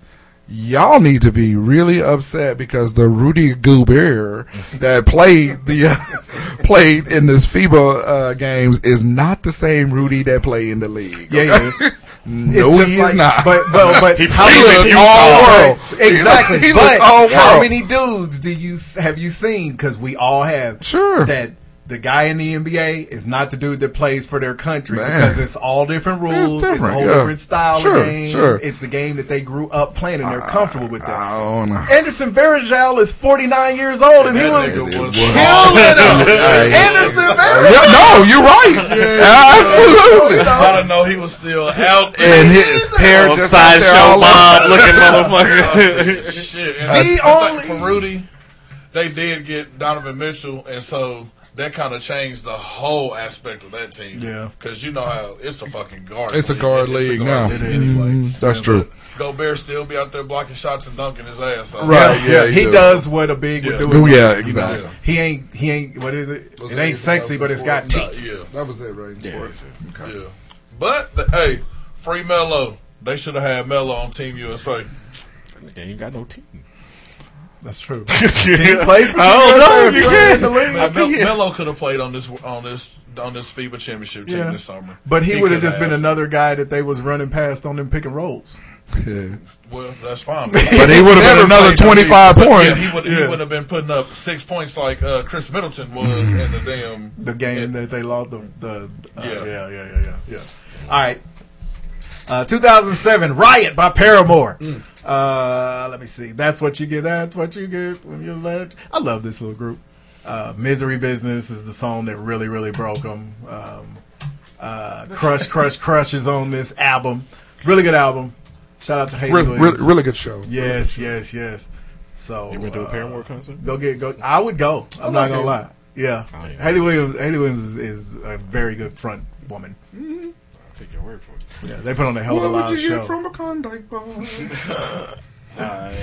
y'all need to be really upset because the Rudy Gobert that played the uh, [LAUGHS] played in this FIBA uh, games is not the same Rudy that played in the league. Yeah, he is. [LAUGHS] no, It's just he like- not. But but [LAUGHS] but He how many all world. Exactly. He but looked all how many dudes do you have you seen? Because we all have. Sure. That the guy in the NBA is not the dude that plays for their country Man. because it's all different rules. It's, a different, whole yeah. different style Sure, of game. sure. It's the game that they grew up playing and they're comfortable with that. I don't know. Anderson Varejao is 49 years old and, he was, was killing him. [LAUGHS] Hey. Anderson Yeah, Varejao. no, you're right. [LAUGHS] Absolutely. I don't know he was still out. And his hair Little just sideshow all Bob [LAUGHS] looking motherfucker. Shit. And The I, I only- for Rudy, they did get Donovan Mitchell, and so that kind of changed the whole aspect of that team. Yeah. because you know how it's a fucking guard. It's a guard league now. league It is. Mm-hmm. Anyway, That's true. Gobert still be out there blocking shots and dunking his ass. off. Right. Yeah, yeah, he, he do. does what a big would do. Oh, yeah, You know, exactly. he ain't. He ain't. What is it? Was It it ain't sexy, but it's got Nah, teeth. yeah, That was it, right? Yeah, yeah. But the, hey, free Melo. They should have had Melo on Team USA. They ain't got no team. That's true. [LAUGHS] he played for I don't know if you can. in the league. Man, Mel- Melo could have played on this on this on this FIBA championship team Yeah. this summer, But he, would have just been another guy that they was running past on them pick and rolls. Yeah. [LAUGHS] Well, that's fine. [LAUGHS] But he would have been another 25 Yeah, points. he would Yeah. wouldn't have been putting up six points like uh, Khris Middleton was in the damn. The game that they lost. The, the uh, Yeah. yeah. yeah, yeah, yeah, yeah, All right. Uh, 2007, Riot by Paramore. Uh, let me see. That's what you get. That's what you get when you're led. I love this little group. Uh, Misery Business is the song that really, really broke them. Um, uh, Crush, Crush, Crush is on this album. Really good album. Shout out to Hayley Really, Williams. really, really good show. Yes, yes, yes. So You went to do a uh, Paramore concert? Go get go. I would go. I'm not gonna lie. Yeah, Oh, yeah. Hayley Williams. Hayley Williams is, is a very good front woman. Take your word for it. Yeah, they put on a hell of a What live you show. get from a Klondike bar? [LAUGHS] Alright.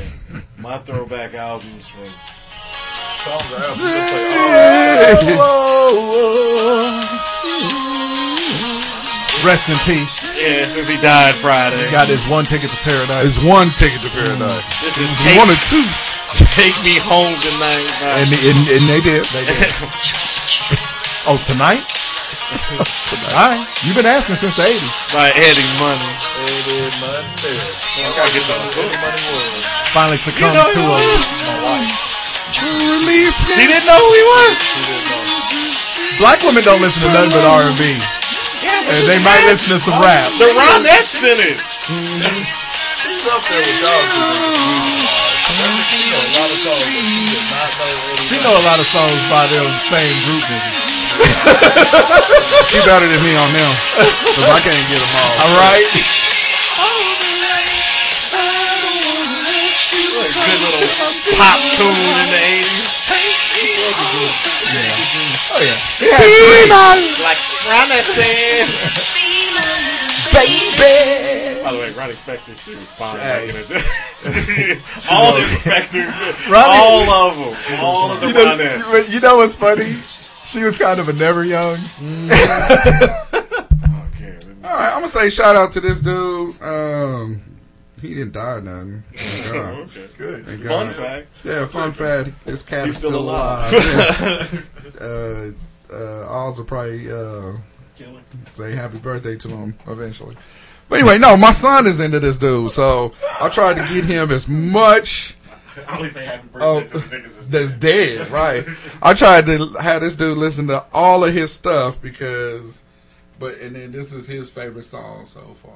My throwback albums from Songs are out. You play Rest in peace. Yeah, since he died Friday. Got his one ticket to paradise. It's one ticket to paradise. Mm. This is It's one or two. Take Me Home Tonight. by- And, and, and they did. [LAUGHS] Oh, tonight. All right, you've been asking since the '80s. by Eddie Money. Eddie Money. I gotta get some Eddie Money was. Finally succumbed You know to who a. it is? My wife. Release me. She didn't know who he was. Black women don't listen to nothing but R and B, and they might listen to some rap. The Ronettes in it. She's up there with y'all two. She know a lot of songs, but she did not know Eddie She know a lot of songs by them same group niggas. She better than me on them. Because I can't get them all. All right. Good little pop tune in the 80s. Yeah. Oh yeah. Like Ronnie said. Baby. By the way, Ronnie Spector, [LAUGHS] she was fine back in the day. all the Spectors. All of them. All of the You know, Ronettes. you know what's funny? She was kind of a never young. Okay. All right, I'm going to say shout out to this dude. Um, he didn't die or nothing. [LAUGHS] Thank God. Okay. Good. Thank Fun God. fact. Yeah, fun fact. This cat He's is still still, alive. alive. [LAUGHS] Yeah. uh, uh, Oz will probably uh, say happy birthday to him eventually. But anyway, no, my son is into this dude, so I tried to get him as much [LAUGHS] I only say happy birthday Oh, to the niggas that's that's dead, right? I tried to have this dude listen to all of his stuff because, but and then this is his favorite song so far.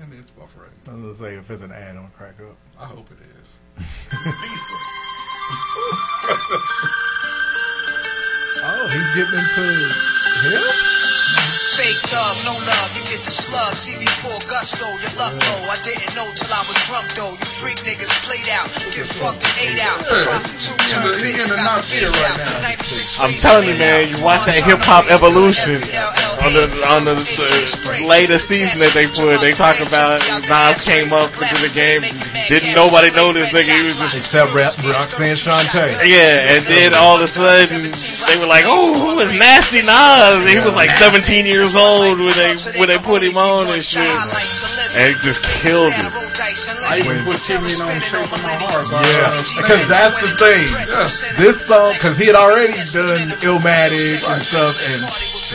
And it's buffering. I was gonna say if it's an ad, I'm gonna crack up. I hope it is. [LAUGHS] [LAUGHS] Oh, he's getting into him. Fake love, no love, you get the slug. CB4 gusto, your luck low. I didn't know till I was drunk though. You freak niggas played out, get fucked and ate out. Prostitute turned bitch, got the bitch out. 96 I'm telling you, man, you watch that hip hop evolution on the on the, the later season that they put. They talk about Nas came up into the game, didn't nobody know this nigga. He was just Except Ra- Roxanne Shante. yeah, and then all of a sudden they were like, "Oh, who is Nasty Nas?" And he was like 17 years old when they when they put him on and shit, and he just killed him. I even put Timmy on Shape of My Heart. Yeah, because that's the thing. This song, because he had already done Illmatic and stuff, and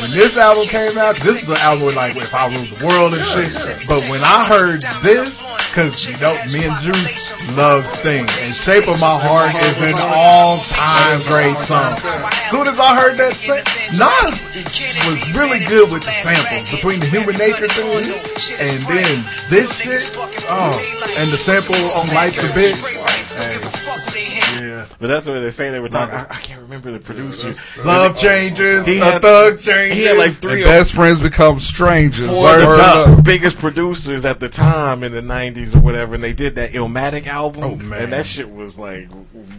when this album came out, this is the album like if I ruled the world and shit. But when I heard this, because you know me and Juice love Sting, and Shape of My Heart is an all-time great song. As soon as I heard that, sa- Nas was really good with the samples between the Human Nature thing and then this shit. Oh, and the sample on Life's a Bitch. Yeah. But that's what they say they were talking. I, I can't remember the producers. Love changes, He a had- thug changes. He had like three And best friends become strangers. four of the top biggest producers at the time in the '90s or whatever, and they did that Illmatic album, Oh, man. and that shit was like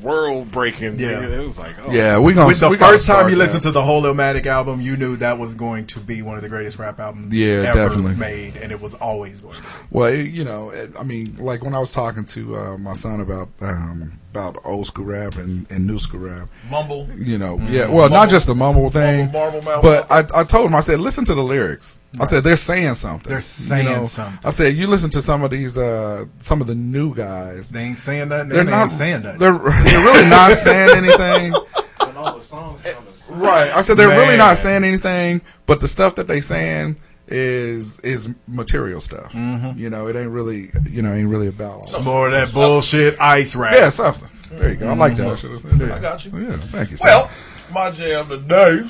world breaking. Yeah. it was like, oh. Yeah, we gonna. With the we gotta first time you that. listened to the whole Illmatic album, you knew that was going to be one of the greatest rap albums Yeah, ever definitely. made, and it was always going to be. Well, you know, it, I mean, like when I was talking to uh, my son about um, about old school rap and, and new school rap, Mumble. you know, yeah, well, not just the mumble thing, Mumble, marble, but I, I told him, I said, listen to the lyrics. I said they're saying something. They're you saying know? something. I said you listen to some of these, uh, some of the new guys. They ain't saying nothing. They're They not ain't saying nothing. They're [LAUGHS] they're really not [LAUGHS] saying anything. And all the songs sound the same. Right. I said they're really not saying anything, but the stuff that they saying is is material stuff. Mm-hmm. You know, it ain't really you know ain't really about all It's more of that bullshit ice rap. Yeah, substance. There you go. I like that. I should've said that. I got you. Yeah, thank you. Sir. Well, my jam today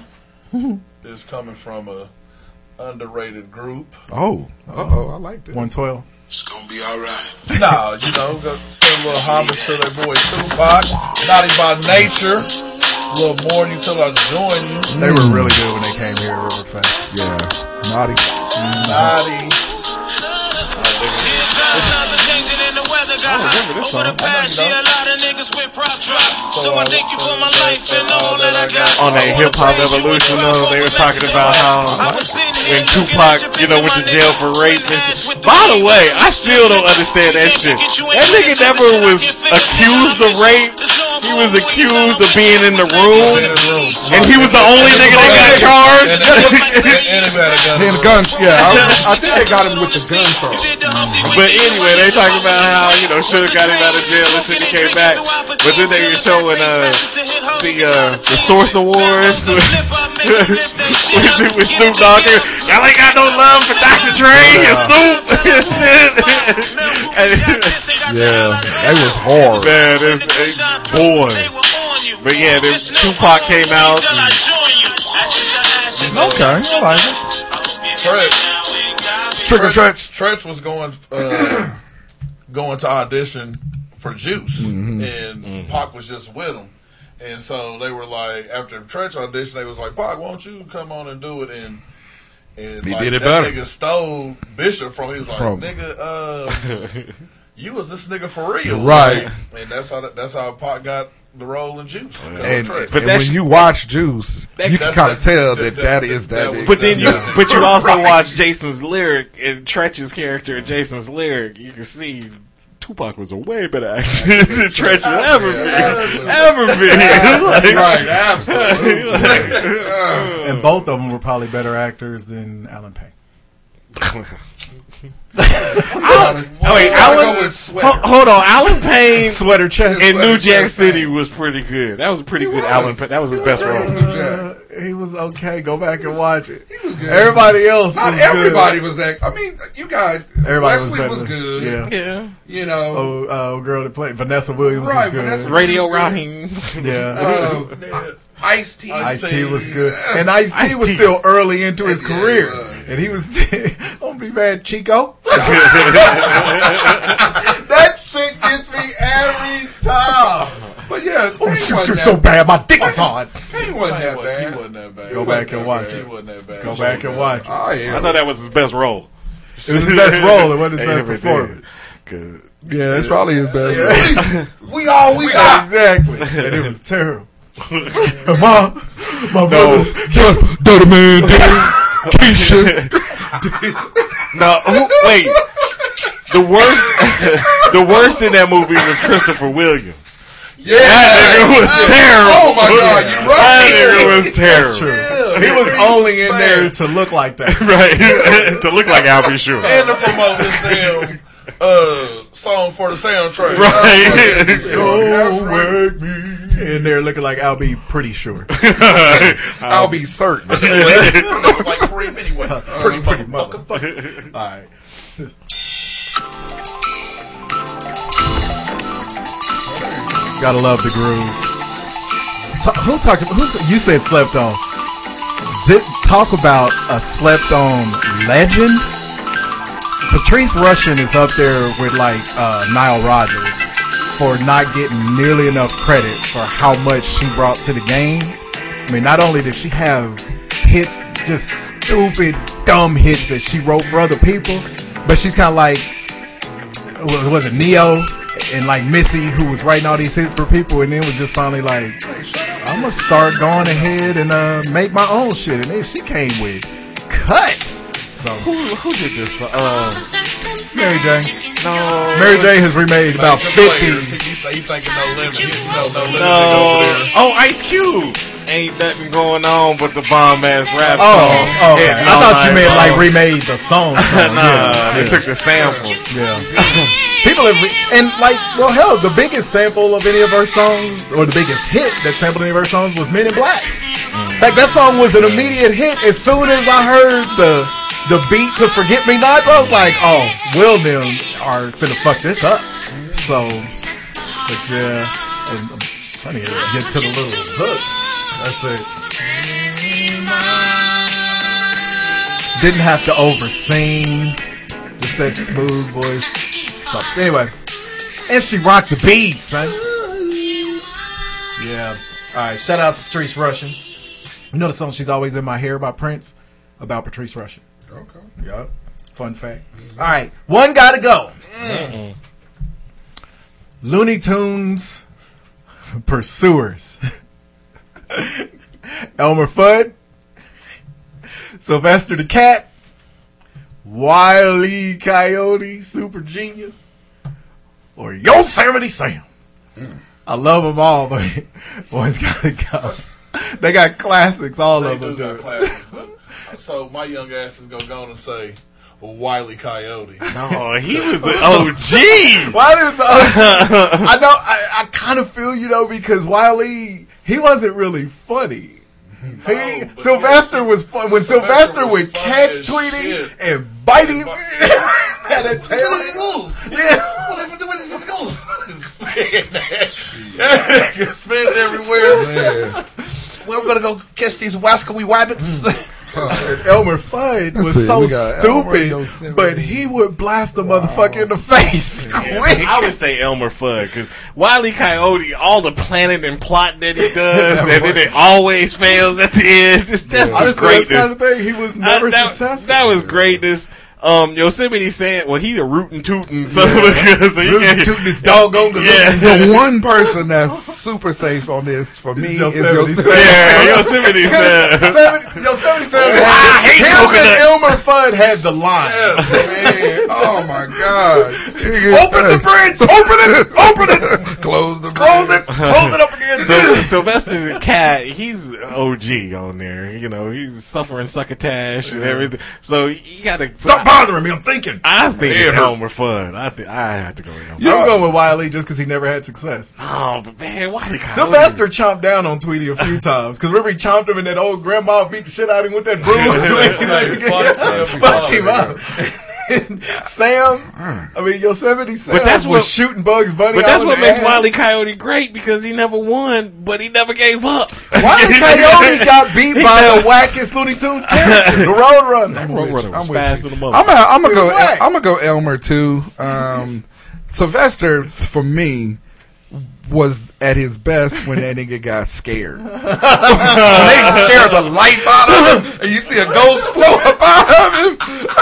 [LAUGHS] is coming from a underrated group. oh, uh oh, I like that. One twelve. It's gonna be alright. Nah, you know, go send a little homage to that boy Tupac. Naughty by nature. A little morning till I join you. They were really good when they came here at Riverfest. Yeah, naughty. Naughty. I remember this song. I On that hip hop evolution, though, they was talking about how when Tupac, you know, went to jail for rape. And shit. By the way, I still don't understand that shit. That nigga never was accused of rape. He was accused of being in the room, and he was the only nigga that got charged. And he had a gun. He had a gun. Yeah, I, I think they got him with the gun charge. But anyway, they talking about how you know Suge got him out of jail and shit. He came back, but then they were showing uh, the uh, the Source Awards with, [LAUGHS] with, with Snoop Dogg. Y'all ain't got no love for Dr. Dre and Snoop [LAUGHS] and shit. [LAUGHS] Yeah, that was hard. Man, this this boy. But yeah, this Tupac came out. and- Okay, I like it. Treach. Trick or Treach. Treach was going uh, [COUGHS] going to audition for Juice, and Pac was just with him. And so they were like, after Treach audition, they was like, Pac, won't you come on and do it? And and He like, did it that better. Nigga stole Bishop from. He was like, From- nigga, uh, [LAUGHS] you was this nigga for real, Right. And that's how that, that's how Pac got the role in Juice. 'cause of And, But and when you watch Juice, you can kind of tell that- that that is that that. was- But then you, Yeah. but you [LAUGHS] also watch Jason's lyric and Treach's character in Jason's lyric. You can see Tupac was a way better actor [LAUGHS] than Treach has ever been. Ever been. [LAUGHS] Like- right, absolutely. And both of them were probably better actors than Allen Payne. Oh wait, Gotta Allen. go with hold on, Allen Payne [LAUGHS] Sweater chest. in New Jack City thing. was pretty good. That was a pretty He good was. Allen Payne. That was his best role. Uh, he was okay. Go back and watch it. He was good. Everybody else, Not was everybody was that. I mean, you got Everybody Wesley was was, good. Yeah. Yeah, You know, Good. Oh, uh, girl that played Vanessa Williams Right, was good. Vanessa- Radio Raheem. yeah. [LAUGHS] Ice T. Ice T was good, and Ice T was still early into his Yeah, career, he was. and he was. [LAUGHS] Don't be mad, Chico. [LAUGHS] that shit gets me every time. But yeah, Payne shoot, wasn't you're that so bad. My dick is hard. Payne wasn't that He wasn't that bad. Go back and watch He it. wasn't that bad. Go back and watch it. Oh, yeah. I know that was his best role. It was his best role. It wasn't his [LAUGHS] best performance. did. Yeah, it's probably his best. We all we got. Exactly. And it was terrible. [LAUGHS] Mom, my brother. Dirty man, Keisha. [LAUGHS] No, who, wait. The worst, [LAUGHS] the worst in that movie was Christopher Williams. Yeah, That nigga was terrible. Oh my god, you That right. nigga was That's terrible. true. He was only in there to look like that. Right. to look like Al B. Sure. And to promote this damn uh song for the soundtrack. Right. [LAUGHS] Don't wake me. In there looking like I'll be pretty sure. [LAUGHS] I'll be certain. [LAUGHS] like Freem anyway. pretty, pretty motherfucker. All right. Gotta love the grooves. Ta- who talked? Who's you said slept on? Thi- talk about a slept on legend. Patrice Rushen is up there with like uh, Nile Rodgers for not getting nearly enough credit for how much she brought to the game. I mean, not only did she have hits, just stupid, dumb hits that she wrote for other people, but she's kind of like, was, it Ne-Yo and like Missy who was writing all these hits for people, and then was just finally like, I'm gonna start going ahead and uh, make my own shit, and then she came with cuts. So Who, who did this? Uh, Mary J. no. Mary J has remade about 50. players, He, he thinking no limit. He, no, no limit No. Oh, Ice Cube. Ain't nothing going on but the bomb ass rap Oh, song. oh, okay. I thought you meant like remade the song. [LAUGHS] song. Nah, yeah, they yeah. took the sample. Yeah. [LAUGHS] People have, re- and like, well, hell, the biggest sample of any of her songs, or the biggest hit that sampled any of her songs was Men in Black. Mm. Like, that song was an immediate hit as soon as I heard the the beat to Forget Me Nots. I was like, oh, Will them are finna fuck this up. So, but yeah, and I'm get, get to the little hook. That's it. Didn't have to oversing. Just that smooth voice. So anyway, and she rocked the beat, son. Yeah. All right. Shout out to Patrice Rushen. You know the song "She's Always in My Hair" by Prince about Patrice Rushen. Okay. Yeah. Fun fact. All right. One gotta go. Looney Tunes Pursuers. [LAUGHS] [LAUGHS] Elmer Fudd. Sylvester the Cat. Wiley Coyote, Super Genius. Or Yosemite Sam. Hmm. I love them all, but [LAUGHS] one's gotta go. They got classics, all They of them. got classics. But, [LAUGHS] so my young ass is gonna go on and say Wiley Coyote. No, he was the OG. Wiley was the OG. I know. I, I kind of feel you know because Wiley he wasn't really funny. [LAUGHS] He Sylvester was fun when Sylvester, Sylvester would catch tweeting shit. and bite him. Had a tail. [LAUGHS] Yeah. Spin [LAUGHS] it everywhere. We're gonna go catch these wascally wabbits. And Elmer Fudd was see, so we got Elmer stupid, but he would blast a motherfucker in the face quick. I would say Elmer Fudd because Wiley Coyote, all the planning and plotting that he does, [LAUGHS] and then it always fails at the end. Just, that's Honestly, the that's greatness. kind of thing. He was never Uh, that, successful. That was greatness. Um, Yosemite saying, well, he's a rootin' tootin', so, because he Rootin' can't- tootin' his doggone Yeah. The one person that's super safe on this for me is Yosemite Yosemite. Yeah, [LAUGHS] Yosemite said. Yosemite, Yosemite said I hate him coconut. and Elmer Fudd had the line. Man, oh my god! Open the bridge! Open it! Open it! Close the bridge. Close it! Close it up again! So Sylvester the cat, he's OG on there. You know, he's suffering succotash and everything. So you got to Stop bothering me! I'm thinking. I think it's Yeah. Elmer Fudd. I think I have to go with Elmer. I'm going with Wiley just because he never had success. Oh, but man, why the Sylvester chomped down on Tweety a few [LAUGHS] times because remember he chomped him and that old grandma beat the shit out of him with that broom. Tweety, like, Fucked him him up. When [LAUGHS] Sam, I mean Yosemite Sam, But that's was shooting Bugs Bunny. But that's what makes ass. Wiley Coyote great because he never won, but he never gave up. Wiley [LAUGHS] Coyote got beat by the wackest Looney Tunes character, the Roadrunner. That Roadrunner was I'm with fast you. the mother. I'm gonna, I'm gonna He was go. I'm gonna go Elmer too. Um, Sylvester for me was at his best when that nigga got scared. [LAUGHS] when they scared the life out of him, and you see a ghost float up out of him. [LAUGHS]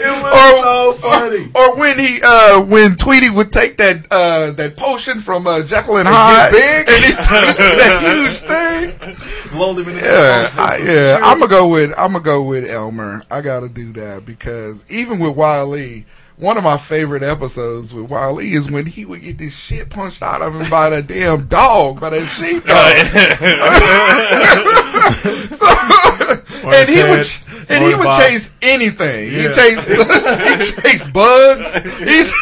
It was so funny. Or when he, uh, when Tweety would take that, uh, that potion from uh, Jekyll and Hyde, big? and he took [LAUGHS] that huge thing. Lulled him in the Yeah, I, yeah. I'm gonna go with I'm gonna go with Elmer. I gotta do that because even with Wiley, one of my favorite episodes with Wiley is when he would get this shit punched out of him by that damn dog, by that sheepdog. [LAUGHS] [LAUGHS] so, and he would and he would chase anything. He Yeah. chased [LAUGHS] he chased bugs. He chased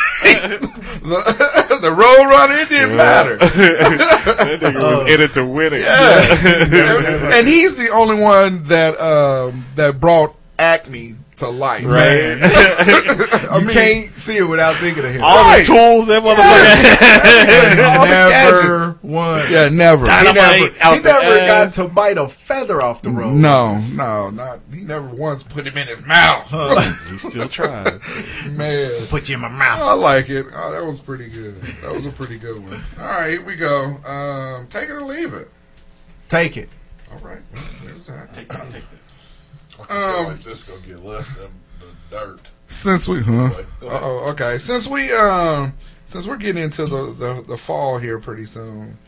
the, the road runner. It didn't matter. that nigga was in it to win it. Yeah. and he's the only one that um, that brought Acme to life. Right. [LAUGHS] [LAUGHS] you can't see it without thinking of him. All Right. the tools that motherfucker. [LAUGHS] All the never gadgets. won. Yeah, never. He never, out he never got to bite a feather off the road. No, no, not. He never once put him in his mouth. he still tried. Man, Put you in my mouth. I like it. Oh, that was pretty good. That was a pretty good one. All right, here we go. Um, take it or leave it. Take it. All right, well, there's that. Take that, take that. [LAUGHS] Um, like this gonna get left in the dirt. Since we, huh? Oh, okay. Since we, um, since we're getting into the, the the fall here pretty soon,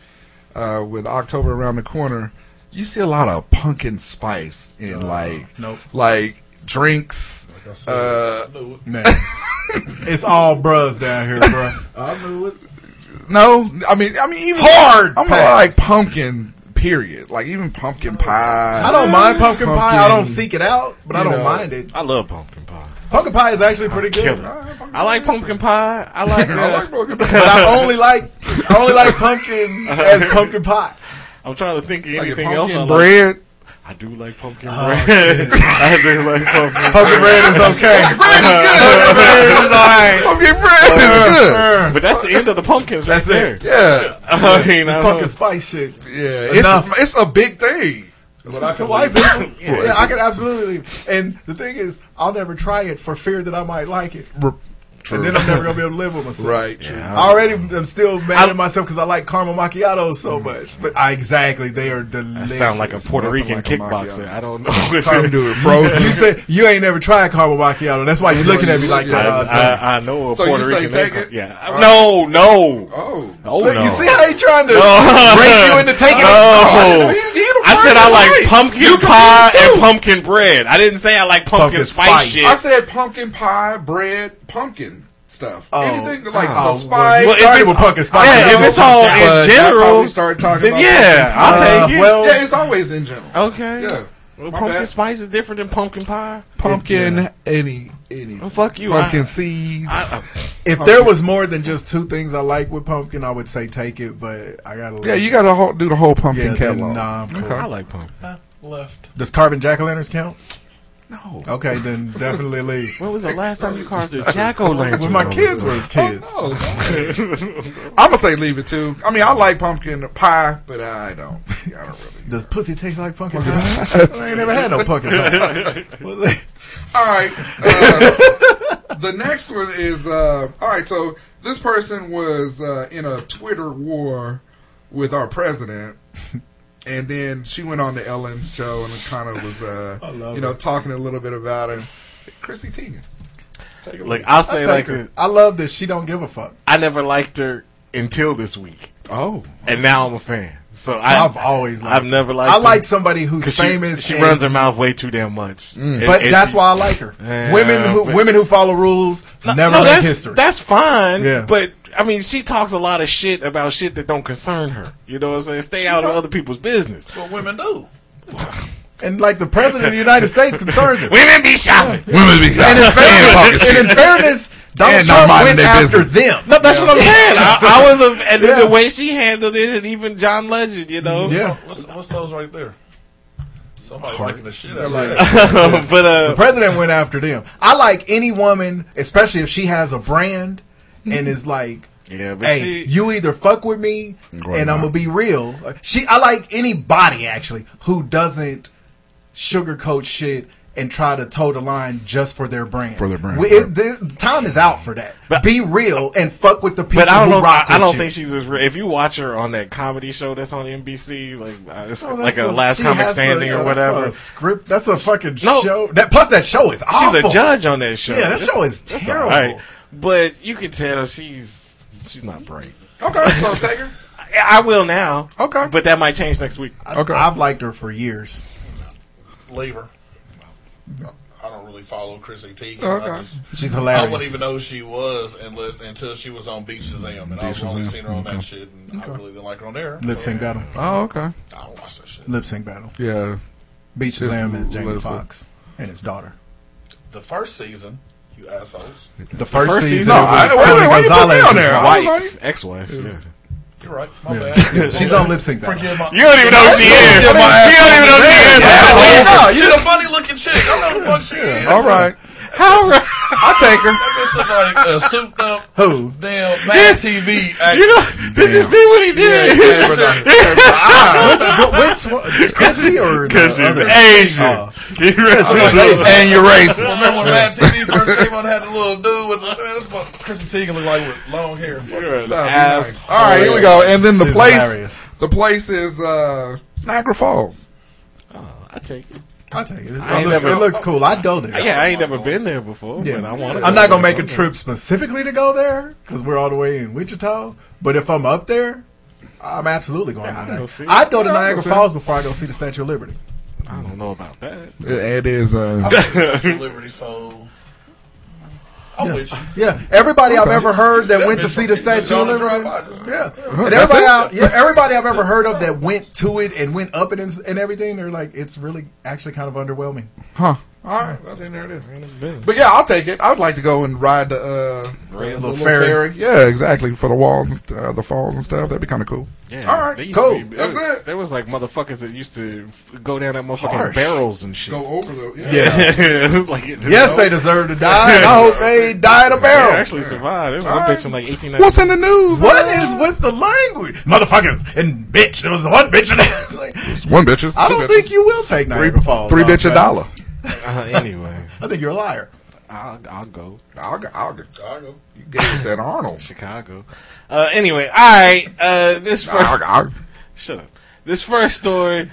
uh, with October around the corner, you see a lot of pumpkin spice in like, nope. like drinks. Like I said, Uh, I knew it. Man. [LAUGHS] it's all bros down here, bro. [LAUGHS] I knew it. no, I mean, I mean, even Hard I'm like pumpkin. Period. Like even pumpkin pie. I don't mind pumpkin, pie. I don't seek it out, but I don't know. mind it. I love pumpkin pie. Pumpkin pie is actually pretty good. I like pumpkin pie. I [LAUGHS] like. I Uh, like pumpkin [LAUGHS] pie. But I only like I only like pumpkin [LAUGHS] as pumpkin pie. I'm trying to think of anything pumpkin else. I like. bread. I do like pumpkin oh, bread. [LAUGHS] I do like pumpkin. Pumpkin bread is okay. [LAUGHS] Pumpkin bread is alright. Pumpkin bread is good. But that's the end of the pumpkins right That's there. it. Yeah, [LAUGHS] I mean, It's I pumpkin don't- spice shit. yeah. It's it's a big thing. But I can white leave it. yeah, I can absolutely. And the thing is, I'll never try it for fear that I might like it, and then I'm never gonna be able to live with myself. Right. Yeah, I already am still mad I- at myself because I like caramel macchiato so mm-hmm. much. But I exactly, they are That delicious. sound like a Puerto Rican like kickboxer. I don't know. [LAUGHS] Time to do it frozen. You said you ain't never tried caramel macchiato. That's why you're looking at me like that. I, I I, I know a So Puerto you say Rican. take it? Yeah. All right. No, no. Oh. Oh Look, no. you see how he trying to No. break you into taking No. Oh, it? He- he I said I like right. pumpkin You pie and pumpkin bread. I didn't say I like pumpkin, Pumpkin spice, spice. shit. I said pumpkin pie, bread, pumpkin stuff. Oh. Anything like Oh, the spice. well, if started it's- with pumpkin spice. yeah, if it's all But in That's how general, we start talking then about yeah, pumpkin I'll pie. take it. well- yeah, it's always in general. okay. Yeah. Well, pumpkin bad. spice is different than pumpkin pie. Pumpkin, any, any. Well, fuck you. Pumpkin I- seeds. I- If there was more than just two things I like with pumpkin, I would say take it. But I gotta. yeah, you got to whole, do the whole pumpkin Yeah, then, catalog. nah, I'm cool. I like pumpkin. Left. Does carving jack o' lanterns count? No. Okay, then definitely leave. When was the last time you carved a jack o' lantern? When my kids were kids. [LAUGHS] I'm gonna say leave it too. I mean, I like pumpkin pie, but I don't. Yeah, I don't really. [LAUGHS] Does pussy taste like pumpkin pie? [LAUGHS] I ain't never had no pumpkin pie. All right. Uh, the next one is uh, all right. So this person was uh, in a Twitter war with our president, and then she went on the Ellen's show and kind of was, uh, [LAUGHS] you know, her. talking a little bit about her. Chrissy Teigen. Like. I'll I say, like her. I love that she don't give a fuck. I never liked her until this week, oh, and now I'm a fan. So I, I've always liked I've her. never liked. I her like somebody who's she- famous. She, and- runs her mouth way too damn much, And- But and that's she- why I like her. Yeah, women who but- women who follow rules never no, make that's history. that's fine. Yeah. But I mean, she talks a lot of shit about shit that don't concern her. You know what I'm saying? Stay out of other people's business. That's what women do. [SIGHS] and like the president of the United States concerns her. Women be shopping. women be shopping. And in fairness, and in fairness Donald And not Trump minding went after business. them. No, that's what I'm saying. I, I was a, and Yeah. the way she handled it, and even John Legend, you know. Yeah. What's, what's those right there? Somebody liking the shit out of Like- that. [LAUGHS] but uh, The president went after them. I like any woman, especially if she has a brand [LAUGHS] and it's like, yeah, but "Hey, she, you either fuck with me, and I'm gonna be real." She, I like anybody actually who doesn't sugarcoat shit and try to toe the line just for their brand. For their brand, We- it- the time is out for that. But- be real and fuck with the people But I don't who know. rock I, I don't you. think she's as. real. if you watch her on that comedy show that's on NBC, like uh, it's Oh, like that's a, last comic to- standing yeah, or that's whatever. a script. That's a fucking No. show. That plus that show is awful. She's a judge on that show. Yeah, that That's- show is that's terrible. Alright. But you can tell she's she's not bright. Okay, so take her. I [LAUGHS] I will now. Okay. but that might change next week. Okay. I've liked her for years. Leave her. I don't really follow Chrissy Teigen. Okay. Just, She's hilarious. I wouldn't even know who she was unless, until she was on Beat Shazam, and I've Beat only seen her on Okay. that shit, and I really didn't like her on there. Lip sync battle. Oh, okay. I don't watch that shit. Lip sync battle. Yeah. Beat Just Shazam is Jamie lip sync. Foxx and his daughter. The first season, you assholes. The first, first season, season- No, was I- wait, Tony wait, why you put me Gonzalez's on there? I was Wife, like- ex-wife. Yeah. You're right. My Yeah. bad. [LAUGHS] She's on lip sync battle. Forgive my. You don't even know who she is. You don't even know who she is. asshole. No, She's a funny looking chick. I don't know the fuck she is. All right. How? right? I'll take her. That bitch look like a souped up Who? damn Mad TV actor. You know? Did you see what he did? [LAUGHS] which, which one? Is Chrissy or Because the she's other? Asian. Oh. You really- And you're racist. Remember when Mad TV first came on? Had the little dude with the man, that's what Chrissy Teigen looked like with long hair. Fucking You're an stuff. ass. All right, here we go. And then the She's place, hilarious. the place is uh, Niagara Falls. I take it. I take it. It, I looks, never- it looks cool. I'd go there. Yeah, I ain't never been there before, Yeah. but I want to. I'm not gonna make a trip specifically to go there because we're all the way in Wichita. But if I'm up there, I'm absolutely going Yeah, to go there. see. I'd go to Yeah, Niagara go see it. Falls before I go see the Statue of Liberty. I don't know about that. It is. Uh, [LAUGHS] I think Statue of Liberty, so I'm with you. Yeah, everybody I've ever heard that went to see the Statue of Liberty. Yeah, and everybody, it? I, yeah, everybody I've ever heard of that went to it and went up it and, and everything, they're like, it's really actually kind of underwhelming. huh. All right. Well, then there it is. I ain't been. But yeah, I'll take it. I would like to go and ride the, uh, the Little ferry. Yeah, exactly. For the walls and st- uh, the falls and stuff. That'd be kind of cool. Yeah, All right, cool. Be, That's there, it. There was like motherfuckers that used to go down that motherfucking Harsh. barrels and shit. Go over the. Yeah. [LAUGHS] like it, Yes, they deserve to die. I [LAUGHS] hope they die in a They barrel. actually survived. It was one All bitch right. in like 1890. What's in the news? What Uh, is with the language, motherfuckers and bitch? There was one bitch in there. [LAUGHS] It's like, One bitches. I don't bitches. think you will take Niagara Falls. Three off bitch a dollar. Uh, anyway, [LAUGHS] I think you're a liar. I'll, I'll go I'll go. I'll go. Chicago. You gave us that Arnold. Chicago. Uh, anyway, all right. Uh, this first, I'll, I'll, shut up. This first story. [LAUGHS] [LAUGHS]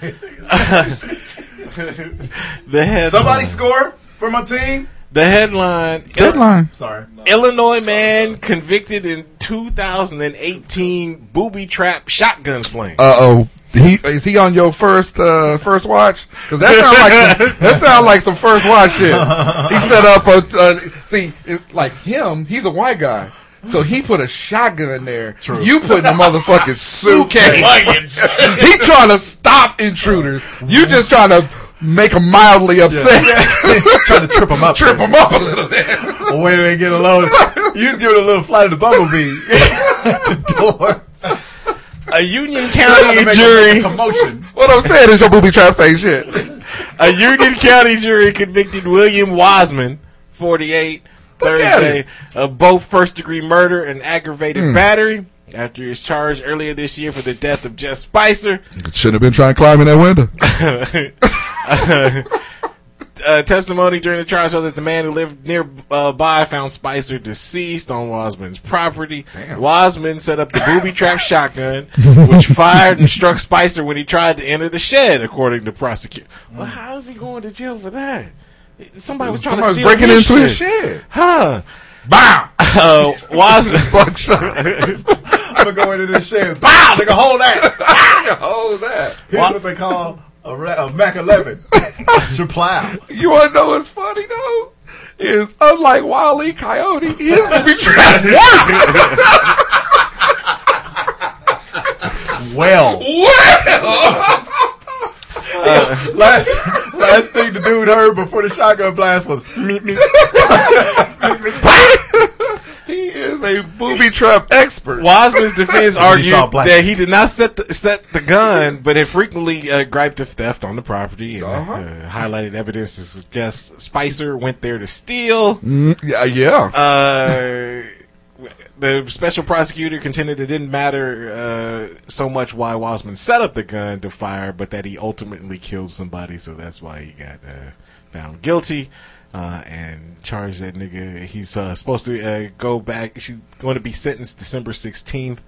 the head. Somebody score for my team. The headline. deadline. Sorry. Illinois man convicted in 2018 booby trap shotgun sling. Uh oh. He is he on your first uh first watch? Because that sounds like some, that sounds like some first watch shit. He set up a uh, see it's like him. He's a white guy, so he put a shotgun in there. True. You put in a motherfucking [LAUGHS] suitcase. Luggage. he trying to stop intruders. You just trying to make him mildly upset. [LAUGHS] Trying to trip him up. Trip him up a little bit. [LAUGHS] Wait till they get a load. You just give it a little flight of the bumblebee [LAUGHS] at the door. A Union Trying to County make jury. a commotion. What I'm saying is your booby trap say shit. A Union County jury convicted William Wiseman, 48, Thursday, of both first degree murder and aggravated hmm. battery after he was charged earlier this year for the death of Jess Spicer. Shouldn't have been trying to climb in that window. Uh, testimony during the trial showed that the man who lived nearby found Spicer deceased on Wasman's property. Wasman set up the [LAUGHS] booby trap shotgun, which fired and struck Spicer when he tried to enter the shed, according to prosecutor. Well, how is he going to jail for that? Somebody was trying Somebody's to steal breaking his into shit. his shed. Huh? Bow. Uh, Wasman. [LAUGHS] Fuck shot. [LAUGHS] I'm gonna go into this shed. Bow! Nigga, hold that. Hold that. Here's what they call a, ra- a Mac 11. [LAUGHS] Supply. You want to know what's funny though? Is unlike Wile E. Coyote, his booby trap Well. Well, uh, Last last thing the dude heard before the shotgun blast was meet me. [LAUGHS] He is a booby trap expert. Wiseman's defense [LAUGHS] argued saw that he did not set the, set the gun, but had frequently uh, griped of theft on the property and Uh-huh. uh, highlighted evidence as guest Spicer went there to steal. Mm, yeah, yeah. Uh, the special prosecutor contended it didn't matter uh, so much why Wiseman set up the gun to fire, but that he ultimately killed somebody, so that's why he got uh, found guilty. Uh, and charged that nigga. He's uh, supposed to uh, go back. She's going to be sentenced December sixteenth,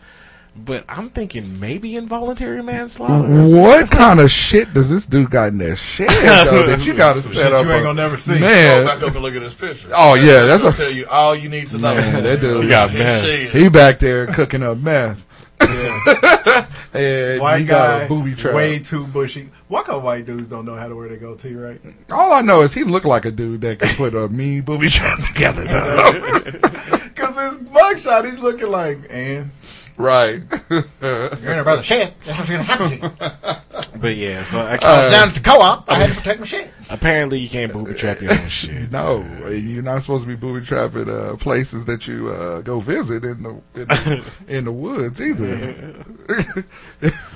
but I'm thinking maybe involuntary manslaughter. What kind of shit does this dude got in their shed though that you [LAUGHS] got to set shit up? you ain't gonna never see. Man, Go back up and look at his picture. Oh, yeah, that's gonna a- tell you all you need to know. Man, that dude [LAUGHS] He got His mad. shit. he back there cooking up meth. And [LAUGHS] White guy, booby trap. way too bushy. Why come white dudes don't know how to wear their goatee, right? All I know is he looked like a dude that could put a mean booby trap [LAUGHS] together. Because [LAUGHS] his mugshot, he's looking like, and right. [LAUGHS] you're in a brother shit. That's what's going to happen to you. [LAUGHS] But yeah, so I, I was down at the co-op. I had to [LAUGHS] protect my shit. apparently you can't booby trap your own shit. No, you're not supposed to be booby trapping uh, places that you uh, go visit in the in the, in the woods either.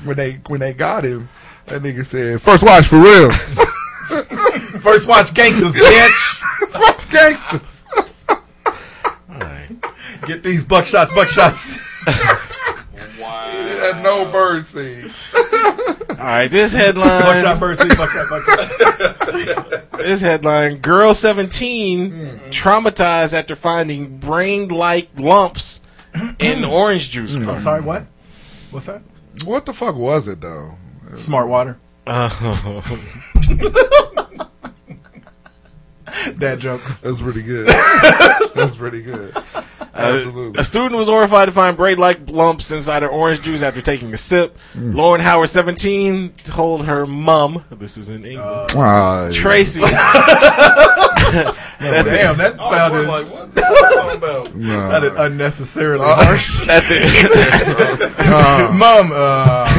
when they when they got him, that nigga said, "First watch for real." First watch gangsters, bitch. First watch gangsters. All right. Get these buckshots, buckshots. Had no bird seed. All right, this headline. buckshot, bird seed, buckshot, buckshot. [LAUGHS] This headline: Girl 17 Mm-hmm. traumatized after finding brain-like lumps in orange juice. I'm sorry, what? What's that? What the fuck was it though? Smart water. Uh, [LAUGHS] [LAUGHS] Dad jokes. That's pretty good. [LAUGHS] That's pretty good. Absolutely. A student was horrified to find braid-like lumps inside her orange juice after taking a sip. Mm. Lauren Howard, 17, told her mum, this is in England, yeah. Tracy, [LAUGHS] That, damn, that sounded, like, what the fuck you talking about? Nah. sounded unnecessarily harsh. that the, Mom, uh,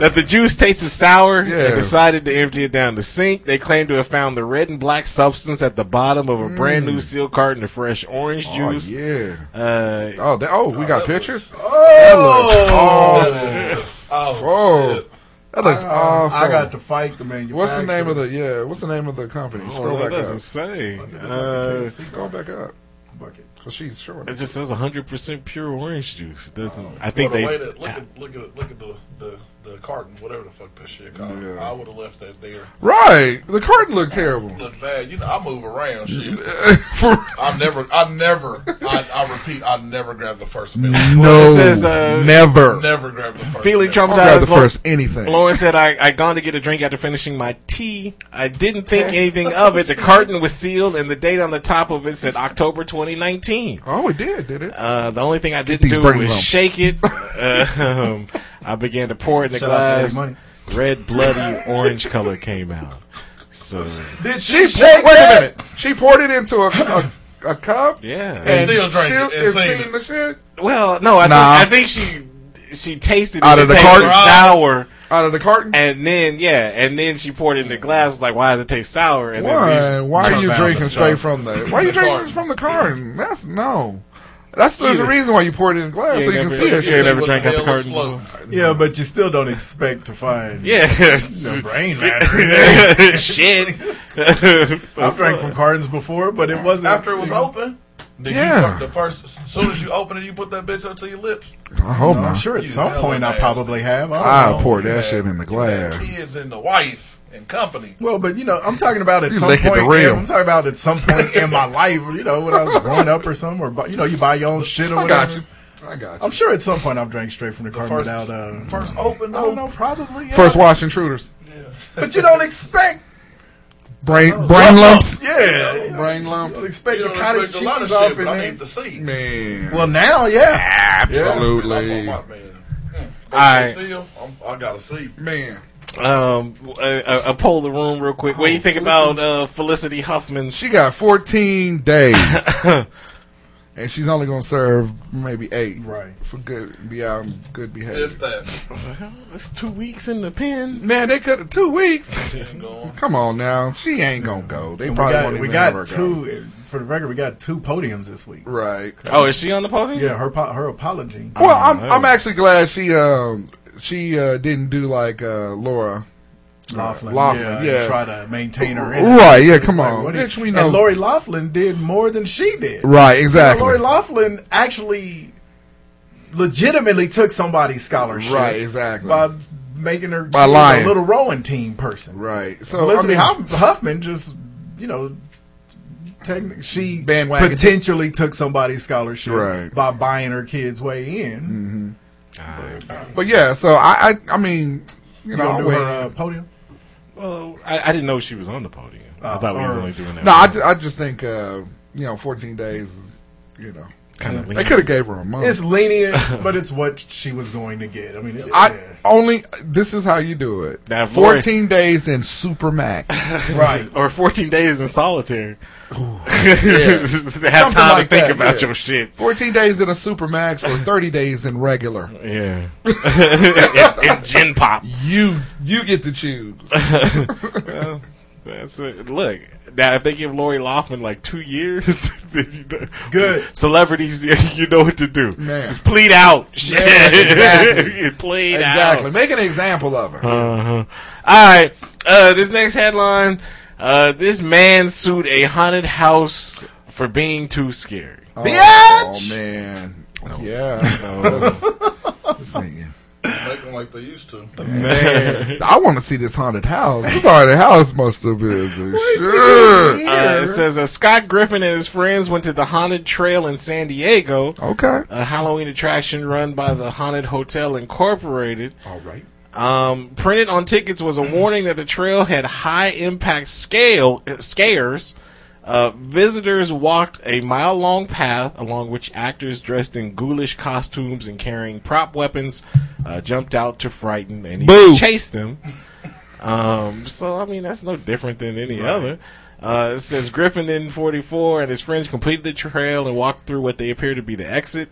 that the juice tasted sour Yeah. and decided to empty it down the sink. They claim to have found the red and black substance at the bottom of a brand new sealed carton of fresh orange Mm. Oh, juice. yeah. Uh, Oh, that, oh, we got that pictures. oh, That is- oh, Oh, that looks awful. I got to fight the manufacturer. What's the name of the yeah? What's the name of the company? Scroll well, it back doesn't up. say. Uh, Scroll back up. bucket? Cause she's short. it just says 100% pure orange juice. It doesn't. I think they. that, look at look at look at the the, the carton, whatever the fuck that shit called. Yeah. I would have left that there. Right, the carton looked terrible. Look bad. You know, I move around. Shit. [LAUGHS] For, I never, I never, I, I repeat, I never grabbed the first milk. no, it says, uh, never. Never grabbed the first. Feeling milk. I'll grab traumatized. the first anything. Lauren said, I, I gone to get a drink after finishing my tea. I didn't think anything of it. The carton was sealed, and the date on the top of it said October 2019. Oh, it did, did it? Uh, the only thing I didn't do was lumps. shake it. Uh, [LAUGHS] um, I began to pour it in the Shout out to Eddie glass. Money. Red, bloody orange color came out. So, Did She she poured, wait a minute. She poured it into a a, a cup yeah. and still drank it and and seen seen it. the shit Well, no, I, Nah. think, I think she she tasted it. Out It of the tasted carton? sour. out of the carton. And then, yeah, and then she poured it in the glass. Was like, why does it taste sour? And Why? then Why are Jump you out drinking the straight stuff. from the? Why are you The drinking carton. from the carton? That's no. That's there's a reason why you pour it in glass You so you ain't can never- see it. you ain't never drank out the carton floating? Yeah, but you still don't expect to find yeah, the brain [LAUGHS] matter in there. shit. [LAUGHS] I've drank from cartons before, but it wasn't After it was open, did Yeah. you the first as soon as you open it, you put that bitch up to your lips. I hope I'm not. sure at You some hella point I nasty. probably have. I don't I know. poured that shit in the you had glass. Kids and the wife and company. Well, but you know, I'm talking about at You some point. the rim. I'm talking about at some point in my life. You know, when I was growing up or something, or you know, you buy your own shit or I whatever. got you. I got you. I'm sure at some point I've drank straight from the, The carton first, without. Uh, first open I though. don't know, probably. Yeah. First watch intruders. Yeah. but you don't expect Brain brain lumps. Yeah, you Brain don't lumps. expect You the don't cottage expect a lot of cheese off shit, in but I need to see. Man. Well, now, yeah. Absolutely. I'm on my man. I- I seal. I'm, I gotta see. Man. Um, a, a, a poll the room real quick. What do you think about uh, Felicity Huffman? She got 14 days. [LAUGHS] and she's only going to serve maybe eight. Right. For good, be out in good behavior. If that It's two weeks in the pen. Man, they could have two weeks. Come on now. She ain't going to go. They We probably got, won't we even have her got go. two. for the record, we got two podiums this week. Right. Oh, is she on the podium? Yeah, her her apology. Well, I'm I'm actually glad she um she uh, didn't do like uh, Laura Laughlin, Laughlin, yeah, yeah. try to maintain her. Right, yeah, come like, on. you- Bitch, we know- And Lori Laughlin did more than she did. Right, exactly. Lori Laughlin actually legitimately took somebody's scholarship. Right, exactly. By making her By you know, lying. a little rowing team person. Right. So, So I Felicity mean- Huffman just, you know, techni- she potentially took somebody's scholarship Right. by buying her kids way in. But yeah, so I I, I mean you, You know gonna do her uh, podium? Well, I, I didn't know she was on the podium. I Oh, thought we were only doing that. no, I, I just think uh, you know 14 days is you know Kinda they lenient. could have gave her a month. It's lenient, [LAUGHS] but it's what she was going to get. I mean, it, I only this is how you do it. Now, if Lori- 14 days in supermax. [LAUGHS] right. or 14 days in solitary. [LAUGHS] Yeah. have Something time like to think that, about yeah. your shit. 14 days in a supermax or 30 days in regular. Yeah. in, in gin pop. You you get to choose. Well, that's it. Look, now if they give Lori Loughlin like two years, [LAUGHS] then you know- Good. celebrities, [LAUGHS] you know what to do. Man. Just plead out. Shit. [LAUGHS] Yeah, exactly. You plead exactly. out. Make an example of her. Uh-huh. All right. Uh, this next headline: uh, This man sued a haunted house for being too scary. Oh, man. Yeah. This- this nigga. Make them like they used to. [LAUGHS] Man, I want to see this haunted house. This haunted house must have been some shit. Uh, it says uh, Scott Griffin and his friends went to the haunted trail in San Diego. Okay. A Halloween attraction run by the Haunted Hotel Incorporated. All right. Um, printed on tickets was a warning that the trail had high impact scale uh, scares. Uh, visitors walked a mile long path along which actors dressed in ghoulish costumes and carrying prop weapons uh, jumped out to frighten and Boo. even chase them. Um, so I mean that's no different than any other. Uh, it says Griffin in 44 and his friends completed the trail and walked through what they appear to be the exit.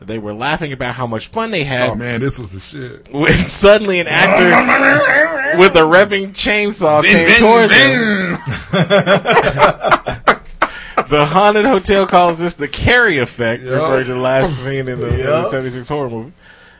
They were laughing about how much fun they had Oh man, this was the shit. when suddenly an actor with a revving chainsaw came toward them. [LAUGHS] the haunted hotel calls this the Carrie effect, Yep. referring to the last scene in the, in the 76 horror movie.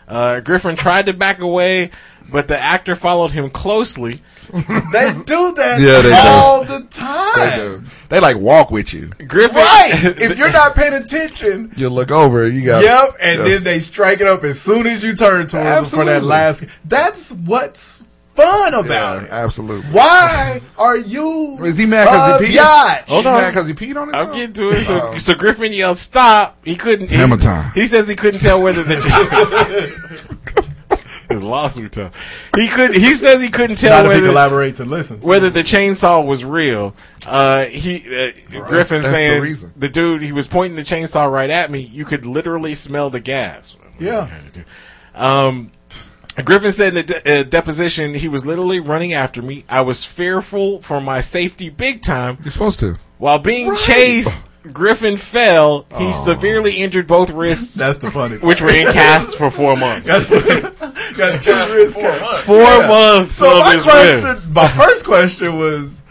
Uh, Griffin tried to back away, but the actor followed him closely. [LAUGHS] They do that Yeah, they do. all the time. They do. They like walk with you. Griffin, Right. [LAUGHS] if you're not paying attention, You look over, you got. yep, and then they strike it up as soon as you turn towards them for that Absolutely. last. That's what's fun about it. absolutely. Why [LAUGHS] are you? Is he mad because he peed? biatch? Hold Hold on. on. mad because he peed on it. I'm getting to it. So, Oh. so Griffin yelled, "Stop!" He couldn't. He, Hammer time. he says he couldn't tell whether the [LAUGHS] his lawsuit time. He could. He says he couldn't tell Not if he whether collaborates and listens. whether the chainsaw was real. Uh, he uh, Griffin that's the saying reason. the dude he was pointing the chainsaw right at me. You could literally smell the gas. Yeah. Um, Griffin said in the de- uh, deposition he was literally running after me. I was fearful for my safety big time. You're supposed to. While being chased, Griffin fell. He severely injured both wrists, That's the funny. which were in cast [LAUGHS] for four months. That's got [LAUGHS] two wrist cuts. Four Yeah. months So my question, my first question was,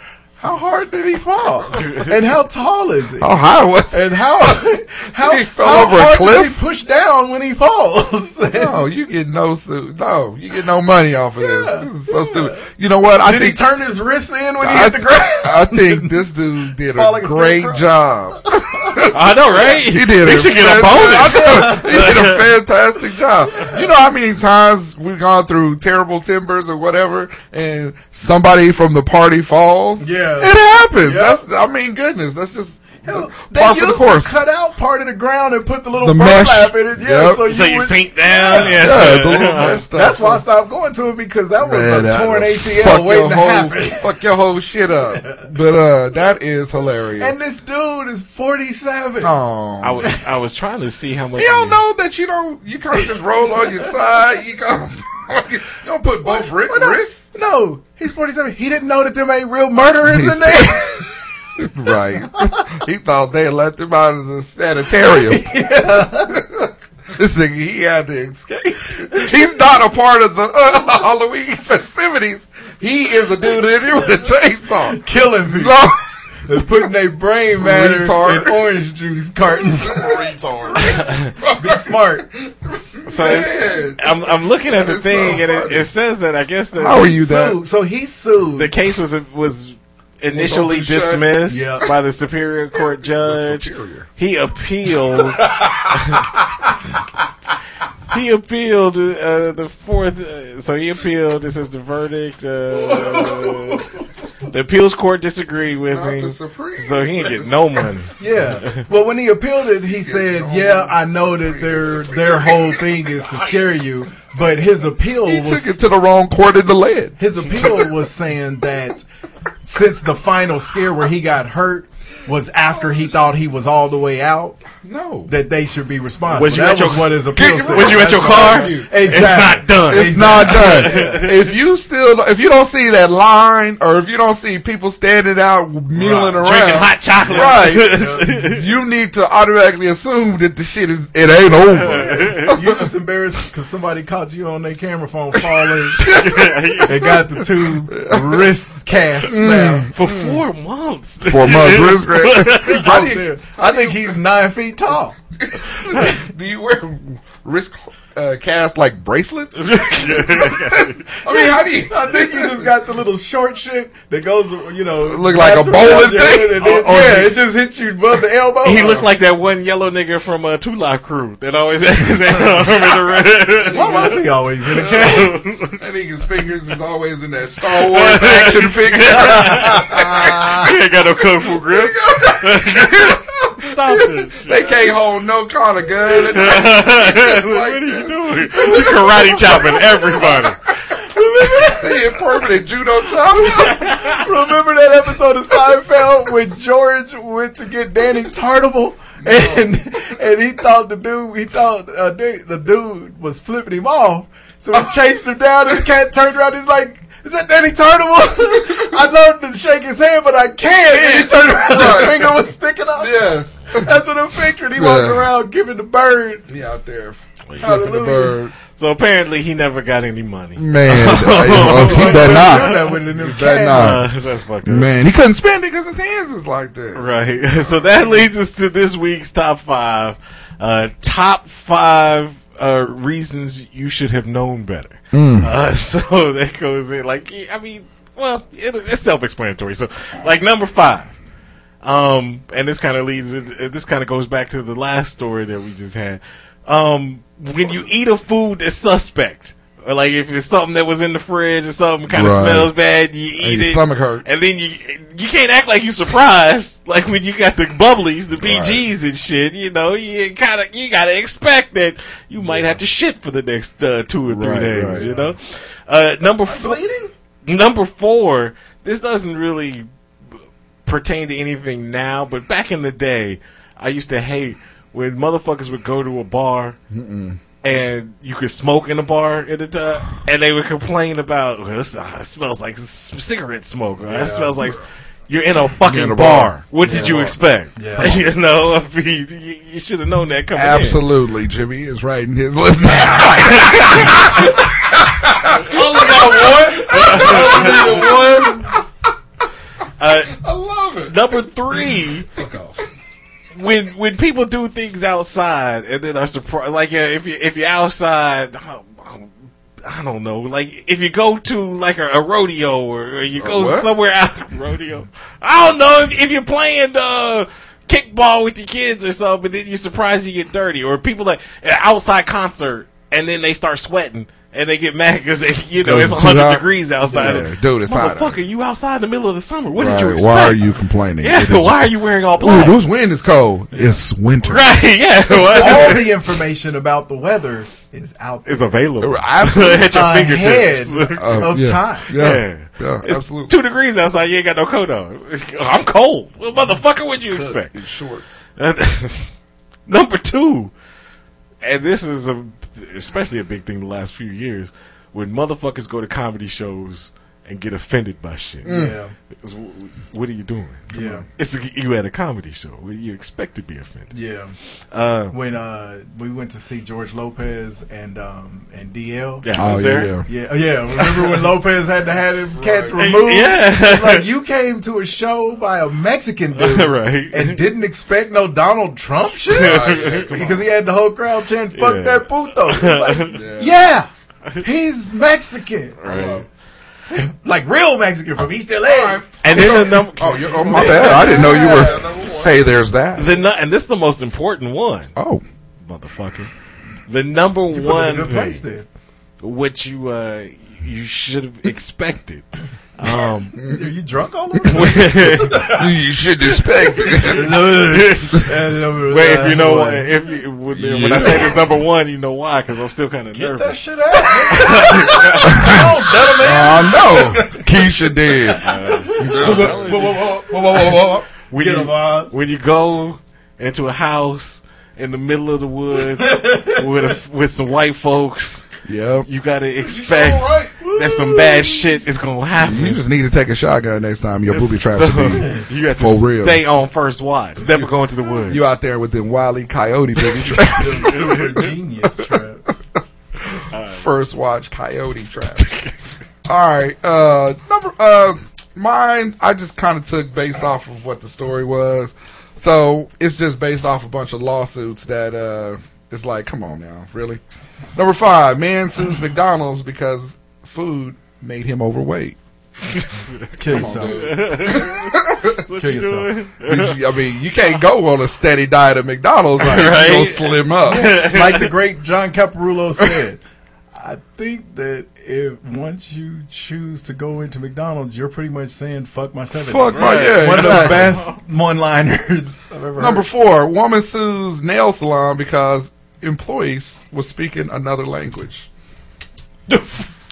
how hard did he fall, and how tall is he, How high was and how [LAUGHS] how He fell how over a hard cliff? does he push down when he falls? [LAUGHS] No, you get no suit. No, you get no money off of this. This is so stupid. You know what? I did think he turn his wrists in when he I, hit the ground? [LAUGHS] I think this dude did a like a great job. I know, right? He did. He should get a bonus. he did a fantastic job. You know how many times we've gone through terrible timbers or whatever, and somebody from the party falls. Yeah. It happens. Yeah. That's. I mean, goodness, that's just Hell, par they for the course. to cut out part of the ground and put the little The burlap mesh. in it. Yeah, Yep. so you, So you would- sink down. Yeah, Yeah, the little mesh stuff. That's why I stopped going to it because that was Man, a that torn will ACL fuck waiting your to whole, happen. [LAUGHS] Fuck your whole shit up. [LAUGHS] But uh, that is hilarious. And this dude is 47. oh, I was I was trying to see how much. You don't know that you don't. You can't just roll on your side. You can't. [LAUGHS] You don't put both wri- Well, no, wrists. No, he's 47. He didn't know that there ain't real murderers in there. [LAUGHS] right. he thought they had left him out of the sanitarium. [LAUGHS] this nigga, he had to escape. He's not a part of the uh, Halloween festivities. He is a dude in here with a chainsaw. Killing people. No. Is putting their brain matter Retard. in orange juice cartons. Retard. [LAUGHS] Be smart. So it- I'm, I'm looking at the thing, so and it, it says that I guess the How are you that? Sued. So he sued. the case was was initially open dismissed Yep. by the Superior Court judge. Superior. He appealed. [LAUGHS] he appealed uh, the fourth. Uh, so he appealed. This is the verdict. Uh, [LAUGHS] the appeals court disagreed with Not the him, Supreme. so he ain't get no money. [LAUGHS] Yeah. Well, when he appealed it, he said, "Yeah, I know that their their whole thing is to scare you, but his appeal He took was it to the wrong court in the lead. his appeal was saying that since the final scare where he got hurt was after he thought he was all the way out, No. that they should be responsible. Was you that at your- was what his appeal said. Was you at That's your car? Exactly. It's not done. It's not done. [LAUGHS] if you still, if you don't see that line, or if you don't see people standing out milling around, Drinking hot chocolate. right? [LAUGHS] you need to automatically assume that the shit is it ain't over. [LAUGHS] You just embarrassed because somebody caught you on their camera phone falling and got the two wrist casts mm. now. For four months. Four months [LAUGHS] wrist grip. Out. I think he's nine feet tall. [LAUGHS] Do you wear wrist uh, cast like bracelets? [LAUGHS] I mean, how do you? I think you just got the little short shit that goes, you know, Look like a bowling around your thing? then- Or- or yeah, he- it just hits you above the elbow. He looked like that one yellow nigga from uh, Two Live Crew that always has his arm in the red. Why was he always in a cast? I think his fingers is always in that Star Wars action figure. He ain't got no kung fu grip. [LAUGHS] Stop this shit. they can't hold no kind of gun. [LAUGHS] like what are you doing? You karate chopping everybody. They in permanent judo chop. [LAUGHS] Remember that episode of Seinfeld when George went to get Danny Tartabull and and he thought the dude he thought uh, the the dude was flipping him off, so he chased him down and the cat turned around. He's like. Is that Danny Tartabull? [LAUGHS] I love to shake his hand, but I can't. And he turned around, Right. his [LAUGHS] finger was sticking up. Yes. That's what I'm picturing. He walking around giving the bird. He out there flipping the bird. So apparently he never got any money. Man, [LAUGHS] uh, he better Doing not. that with them He better not. Uh, that's fucked up. Man, he couldn't spend it because his hands is like this. Right. So that leads us to this week's top five. Uh, top five uh, reasons you should have known better. Uh, [LAUGHS] so that goes in like I mean, well, it, it's self-explanatory. So like number five. Um, and this kind of leads. This kind of goes back to the last story that we just had. Um, when you eat a food that's suspect, or like if it's something that was in the fridge or something kind of Right. smells bad, you eat And your it, stomach hurt. and then you you can't act like you surprised, [LAUGHS] like when you got the bubblies, the BGs and shit. You know, you kind of you gotta expect that you might have to shit for the next uh, two or three Right, days. right. You know, uh, number four. Number four, this doesn't really pertain to anything now, but back in the day, I used to hate when motherfuckers would go to a bar and you could smoke in a bar at the time, and they would complain about, well, this, uh, it smells like s- cigarette smoke, or it smells like. You're in a fucking in a bar. bar. What did you expect? Yeah. [LAUGHS] you know, I mean, you, you should have known that coming in. Absolutely, Jimmy is writing his list. [LAUGHS] Only got one. Only [LAUGHS] one. Uh, I love it. number three, Fuck off. When when people do things outside and then are surprised, like uh, if you if you're outside, I don't- know, like if you go to like a, a rodeo or, or you go what? somewhere out [LAUGHS] rodeo, I don't know if, if you're playing uh, kickball with your kids or something, but then you're surprised you get dirty, or people like outside concert and then they start sweating. And they get mad because they, you know, it's it's 100 hot? degrees outside. Yeah, dude, it's hot out. Motherfucker, you outside in the middle of the summer. What did you expect? Why are you complaining? Yeah, It is- [LAUGHS] why are you wearing all Ooh, black? this wind is cold. It's winter. Right, yeah. [LAUGHS] what? All the information about the weather is out there. is available [LAUGHS] Absolutely. at your Ahead fingertips. Uh, of yeah. time. Yeah, Yeah. yeah, It's absolutely. two degrees outside. You ain't got no coat on. I'm cold. Well, motherfucker, what you expect? Shorts. Number two, and this is a especially a big thing the last few years when motherfuckers go to comedy shows and get offended by shit. Yeah. It's, wh- What are you doing? Come Yeah. on. It's a, you at a comedy show. You expect to be offended. Yeah. Uh, when uh, we went to see George Lopez and um, and DL. Yeah, Oh, there. yeah, yeah, yeah. Remember when [LAUGHS] Lopez had to have them cats Right. removed? Yeah. like you came to a show by a Mexican dude, [LAUGHS] Right. And didn't expect no Donald Trump [LAUGHS] shit Right, yeah, come because he had the whole crowd chanting "Fuck Yeah. that puto." It's like, yeah. he's Mexican. Right. [LAUGHS] Like real Mexican from East LA. And then the number. Oh, you, oh, my bad. I didn't know you were. Hey, there's that. The nu- and this is the most important one. Oh, motherfucker! The number put it in a one good place thing, which you uh, you should have expected. Um, [LAUGHS] Are you drunk all the over? [LAUGHS] you should expect. [LAUGHS] Wait, if you know, why- if you, when, when I say this number one, you know why? Because I'm still kind of nervous. Get nervous. that shit out. I know. Keisha did. when, Get you, 'em, Oz. when you go into a house in the middle of the woods with a, with some white folks, Yep. you got to expect that some bad shit is gonna happen. You just need to take a shotgun next time. Your booby traps So, will be [LAUGHS] you have to for real. stay on first watch. Never go into the woods. You out there with them wily coyote booby [LAUGHS] traps. Super genius traps. [LAUGHS] First watch coyote trap. All right, uh, number uh, mine. I just kind of took based off of what the story was. So it's just based off a bunch of lawsuits that uh, it's like, come on now, really. Number five, man sues McDonald's because food made him overweight. [LAUGHS] Kill yourself. dude. [LAUGHS] Kill yourself. I mean, you can't go on a steady diet at McDonald's. Like, You Right. gonna slim up. [LAUGHS] like the great John Caparulo said, I think that if once you choose to go into McDonald's, you're pretty much saying "fuck my 70s. Fuck my- yeah, One of the best one-liners I've ever Number heard. four, woman sues nail salon because employees were speaking another language.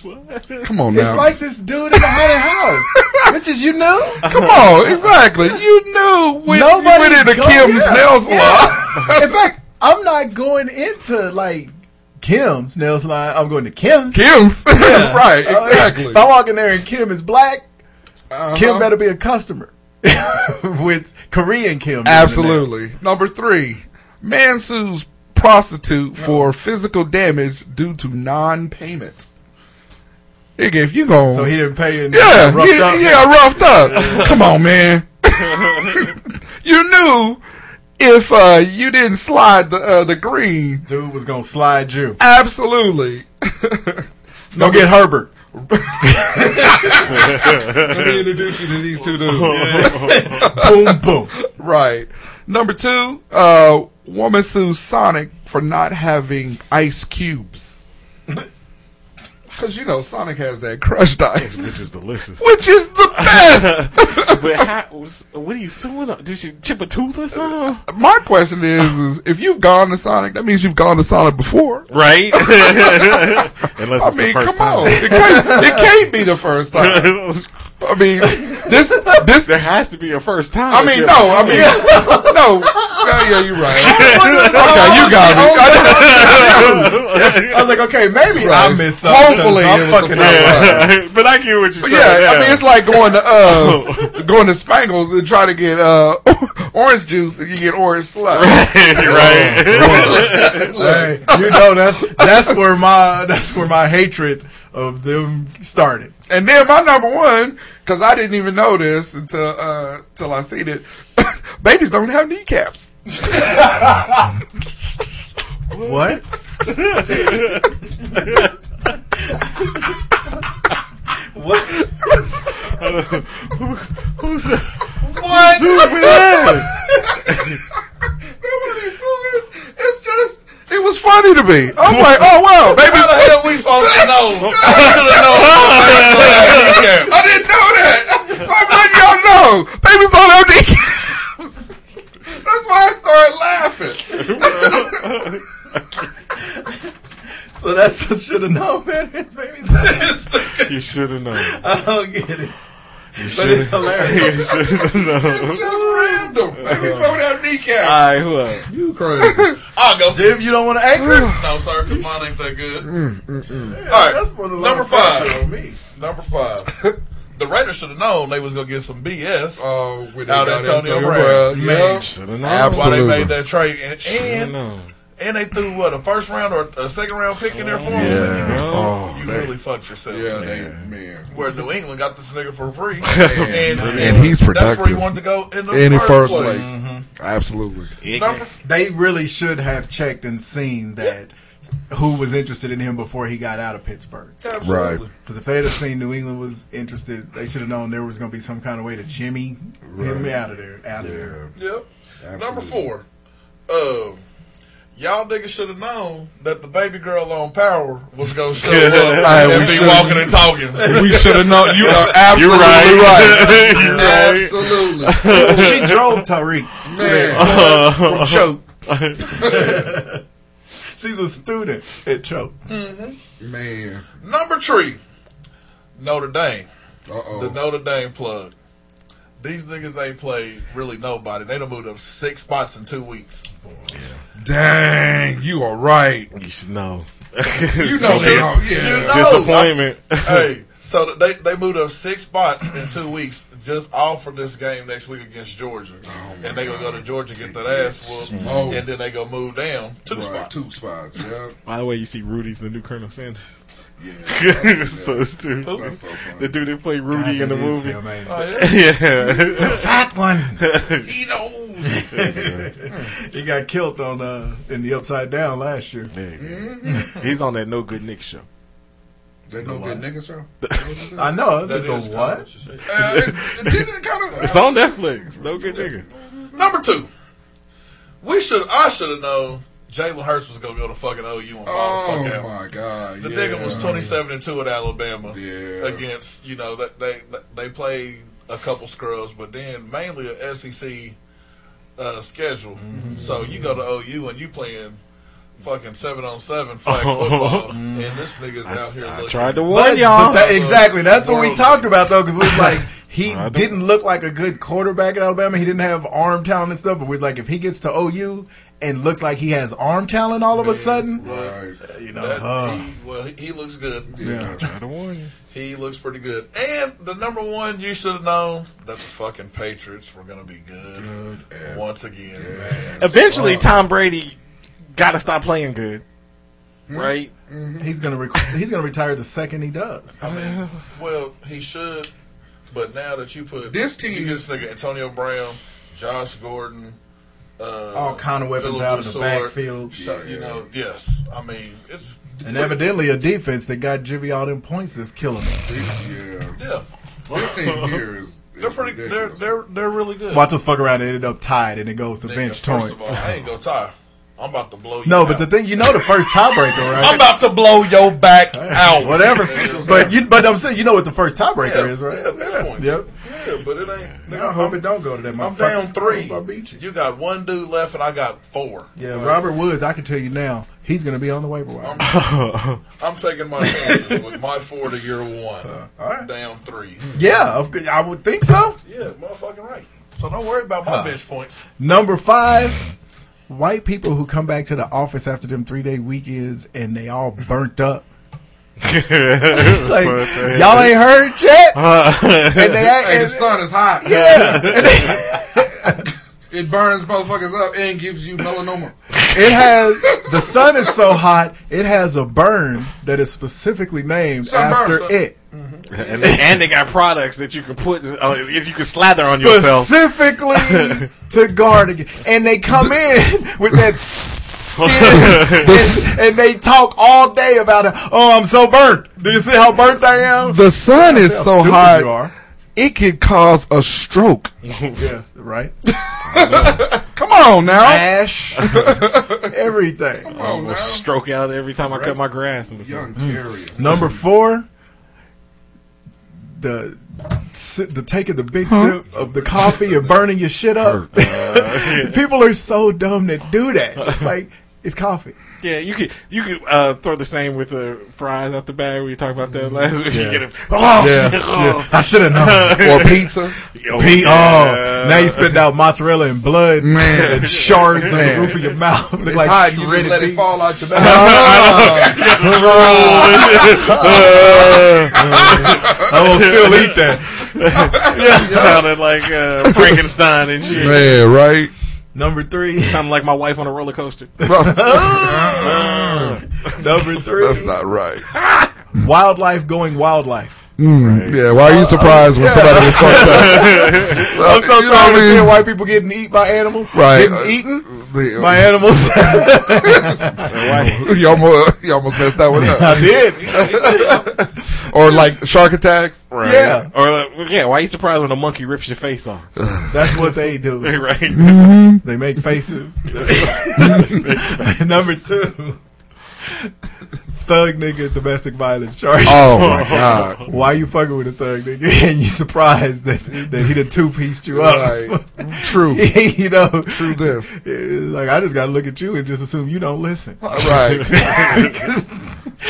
Come on It's now. like this dude in the haunted house. [LAUGHS] Bitches, you knew? Come on, exactly. You knew when Nobody you went into go- Kim's yeah, nail salon. [LAUGHS] In fact, I'm not going into like Kim's nail salon. I'm going to Kim's. Kim's, [LAUGHS] right? Uh, Exactly. if I walk in there and Kim is black, Uh-huh. Kim better be a customer with Korean Kim. Absolutely. Number three, man sues prostitute for physical damage due to non-payment. Nigga, if you go, So he didn't pay and yeah, roughed yeah, up. yeah, roughed up. [LAUGHS] Come on, man. [LAUGHS] you knew if uh, you didn't slide the uh, the green, Dude was gonna slide you. absolutely. [LAUGHS] Go get Herbert. Let me introduce you to these two dudes. boom, boom. Right. Number two, uh, woman sues Sonic for not having ice cubes. Because, you know, Sonic has that crushed ice, which is delicious. which is the best. [LAUGHS] but how, what are you suing? on? Did she chip a tooth or something? Uh, my question is, [LAUGHS] is, if you've gone to Sonic, that means you've gone to Sonic before. Right? [LAUGHS] Unless I it's mean, the first come time. on. It can't, it can't be the first time. I mean, this, this, there has to be a first time. I mean, no, I mean, no. Yeah, yeah, you're right. Okay, you got me. I was like, okay, maybe Right. I missed something. Hopefully I'm it was the fucking first up. but I get what you're But saying. yeah, I mean, it's like going to uh, [LAUGHS] going to Spangles and try to get uh, [LAUGHS] orange juice and you get orange slush. right. [LAUGHS] Hey, you know that's that's where my that's where my hatred of them started. And then my number one, because I didn't even know this until uh, until I seen it. [COUGHS] Babies don't have kneecaps. What? what? Who's What? suing that? [LAUGHS] Nobody's suing. It's just. It was funny to me. I'm like, oh wow, baby. How the hell we supposed to know? [LAUGHS] I should have known. I didn't know that. So I'm letting y'all know. Babies don't have kneecaps. [LAUGHS] That's why I started laughing. [LAUGHS] So that's I should have known, man. Baby, You should have known. I don't get it. You But it's hilarious. [LAUGHS] You should have known. It's just random. Uh, Babies don't have kneecaps. All right, who else? You crazy. [LAUGHS] I'll go. Jim, you don't want to anchor? No, sir, because mine ain't that good. Mm, mm, mm. All right, That's one of the number five. on me. Number five. [LAUGHS] the Raiders should have known they was gonna get some BS. Oh, when they out got Antonio Antonio Brown. Brown, Man, yeah. Shoulda known. Why they made that trade and and, known. And they threw what a first round or a second round pick in there for him. Yeah. Oh, you they- really fucked yourself. Yeah, they, man. Where New England got this nigga for free, [LAUGHS] And, and, and he's That's where he productive. wanted to go in the in the first, first place. place. Absolutely. Number, They really should have checked and seen that who was interested in him before he got out of Pittsburgh. absolutely. Because if they had seen New England was interested, they should have known there was going to be some kind of way to jimmy him out of there. Out of there. Yep. Number four. Um, y'all niggas should have known that the baby girl on Power was gonna show [LAUGHS] up Hey, and be walking and talking. [LAUGHS] We should have known. You [LAUGHS] are absolutely right. right. You're right. Absolutely. she drove Tariq. Man, from Choke. She's a student at Choke. Mm-hmm. Man. Number three. Notre Dame. Uh-oh. The. Notre Dame plug. These niggas ain't played really nobody. They done moved up six spots in two weeks. Dang, you are right. You should know. You [LAUGHS] know they are. You Yeah. know, Disappointment. hey, so they they moved up six spots in two weeks just all for this game next week against Georgia, and they gonna go to Georgia get that ass whooped, Oh. and then they go move down two Right, spots. Two spots. Yeah. By the way, you see Rudy's the new Colonel Sanders. Yeah. [LAUGHS] so stupid. That's so funny. The dude that played Rudy in the That is movie. him. Oh, yeah. [LAUGHS] yeah. Fat one. [LAUGHS] He knows. he got killed on uh, in the Upside Down last year. He's on that No Good Nick show. That no good nigga show. I know. That the what? what you say. Uh, it, [LAUGHS] it didn't kind of. It's on Netflix. No Good Nigga. Number two, we should I should have known Jalen Hurts was gonna go to fucking OU and ball the Oh fuck out. Oh, my god. The yeah. nigga was twenty seven and two at Alabama. Yeah. Against you know that they they played a couple scrubs, but then mainly a SEC uh, schedule. Mm-hmm. So you go to OU and you playing fucking seven on seven flag football, [LAUGHS] and this nigga's out here. I looking, tried to But, warn y'all. but that, exactly. That's what we talked about though, because we was like [LAUGHS] he didn't look like a good quarterback at Alabama. He didn't have arm talent and stuff. But we're like, if he gets to OU and looks like he has arm talent all of a sudden, Right. you know, That, uh, he, well, he, he looks good. yeah. I tried to warn you. [LAUGHS] He looks pretty good. And the number one, you should have known that the fucking Patriots were going to be good, as once again. Eventually, Tom Brady got to stop playing good. Hmm? Right? Mm-hmm. he's gonna rec- he's gonna retire the second he does. I mean, uh. well, he should. But now that you put This team- you get this nigga Antonio Brown, Josh Gordon, uh, All kind of weapons Phillip out in the Broussard, backfield. so, you know, yes. I mean, it's And evidently a defense that got Jimmy all them points is killing him. Yeah. yeah. This team here is. They're is pretty. They're they're they're really good. Watch us fuck around and end up tied and it goes to Nigga, bench first points. of all, I ain't gonna tie. I'm about to blow you. No, out. but the thing you know the first tiebreaker, right? I'm about to blow your back out. Whatever. [LAUGHS] but you but I'm saying you know what the first tiebreaker Yeah, is, right? yeah, points. Yep. Yeah, but it ain't. Nigga, I hope I'm, it don't go to that. I'm down three. I beat you. You got one dude left, and I got four. Yeah, Like, Robert Woods. I can tell you now, he's going to be on the waiver wire. I'm, I'm taking my chances with my four to your one. Uh, all right. Down three. Yeah, I would think so. Yeah, motherfucking right. So don't worry about my bench points. Number five, white people who come back to the office after them three day weekends and they all burnt up. [LAUGHS] like, y'all ain't heard yet, [LAUGHS] and they Hey, the sun is hot. [LAUGHS] yeah, they- It burns motherfuckers up and gives you melanoma. it has the sun is so hot it has a burn that is specifically named Sunburn, after sun- it. Mm. And, and they got products that you can put, uh, if you can slather on yourself. specifically [LAUGHS] to guard against. And they come in with that [LAUGHS] skin and, and they talk all day about it. Oh, I'm so burnt. Do you see how burnt I am? The sun is so hot, it could cause a stroke. [LAUGHS] Yeah, right. Come on now. Ash, everything. Come I on now. almost stroke out every time I cut my grass. In the Young sun. Terriers. Number four, the the taking the big sip of the coffee and burning your shit up. [LAUGHS] People are so dumb that do that. Like It's coffee. Yeah, you could you could uh, throw the same with the fries out the bag. We talked about that last week. [LAUGHS] You Yeah. get it. Oh, Yeah, shit. yeah. I should have known. [LAUGHS] Or pizza. Yo, Pete, yeah. oh, now you spit out mozzarella and blood Man. and shards on the roof of your mouth. [LAUGHS] Look It's like hot, you just shredded let it fall out your mouth. I will still eat that. yeah, sounded like uh, Frankenstein and shit. Man, right? Number three. [LAUGHS] Sounded like my wife on a roller coaster. [LAUGHS] [LAUGHS] Number three. That's not right. Wildlife going wildlife. Mm, Yeah, why are you surprised when somebody gets fucked up? [LAUGHS] I'm so You know what tired I of mean? seeing white people getting eaten by animals. Right. Getting eaten The- by animals. [LAUGHS] you almost you almost messed that one up. I did. [LAUGHS] or like shark attacks. Right. Yeah. Or uh, yeah, why are you surprised when a monkey rips your face off? [SIGHS] That's what they do. right. They make faces. Number two. Thug nigga domestic violence charges. Oh my [LAUGHS] god. Why you fucking with a thug nigga [LAUGHS] and you surprised that, that he done two pieced you up? Right. True. [LAUGHS] you know, True this. like I just gotta look at you and just assume you don't listen. Right. Because-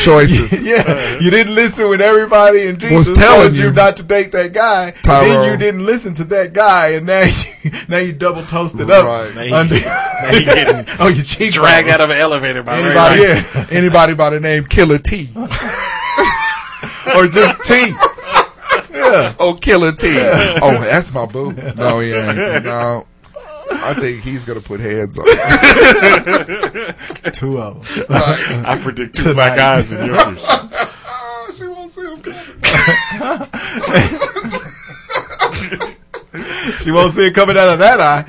Choices. [LAUGHS] yeah, [LAUGHS] you didn't listen when everybody in Jesus Was telling you, you. not to date that guy. and Tyrone. then you didn't listen to that guy, and now you [LAUGHS] now you double toasted up Now you- under. now you getting oh, you cheap Dragged out of an elevator by Anybody, Yeah. anybody by the name Killer T. or just T. Yeah, Oh, Killer T. Oh, that's my boo. No, he ain't. No. I think he's gonna put hands on. it. [LAUGHS] two of them. I predict two black eyes in your future. [LAUGHS] [LAUGHS] she won't see him coming. She won't see it coming out of that eye.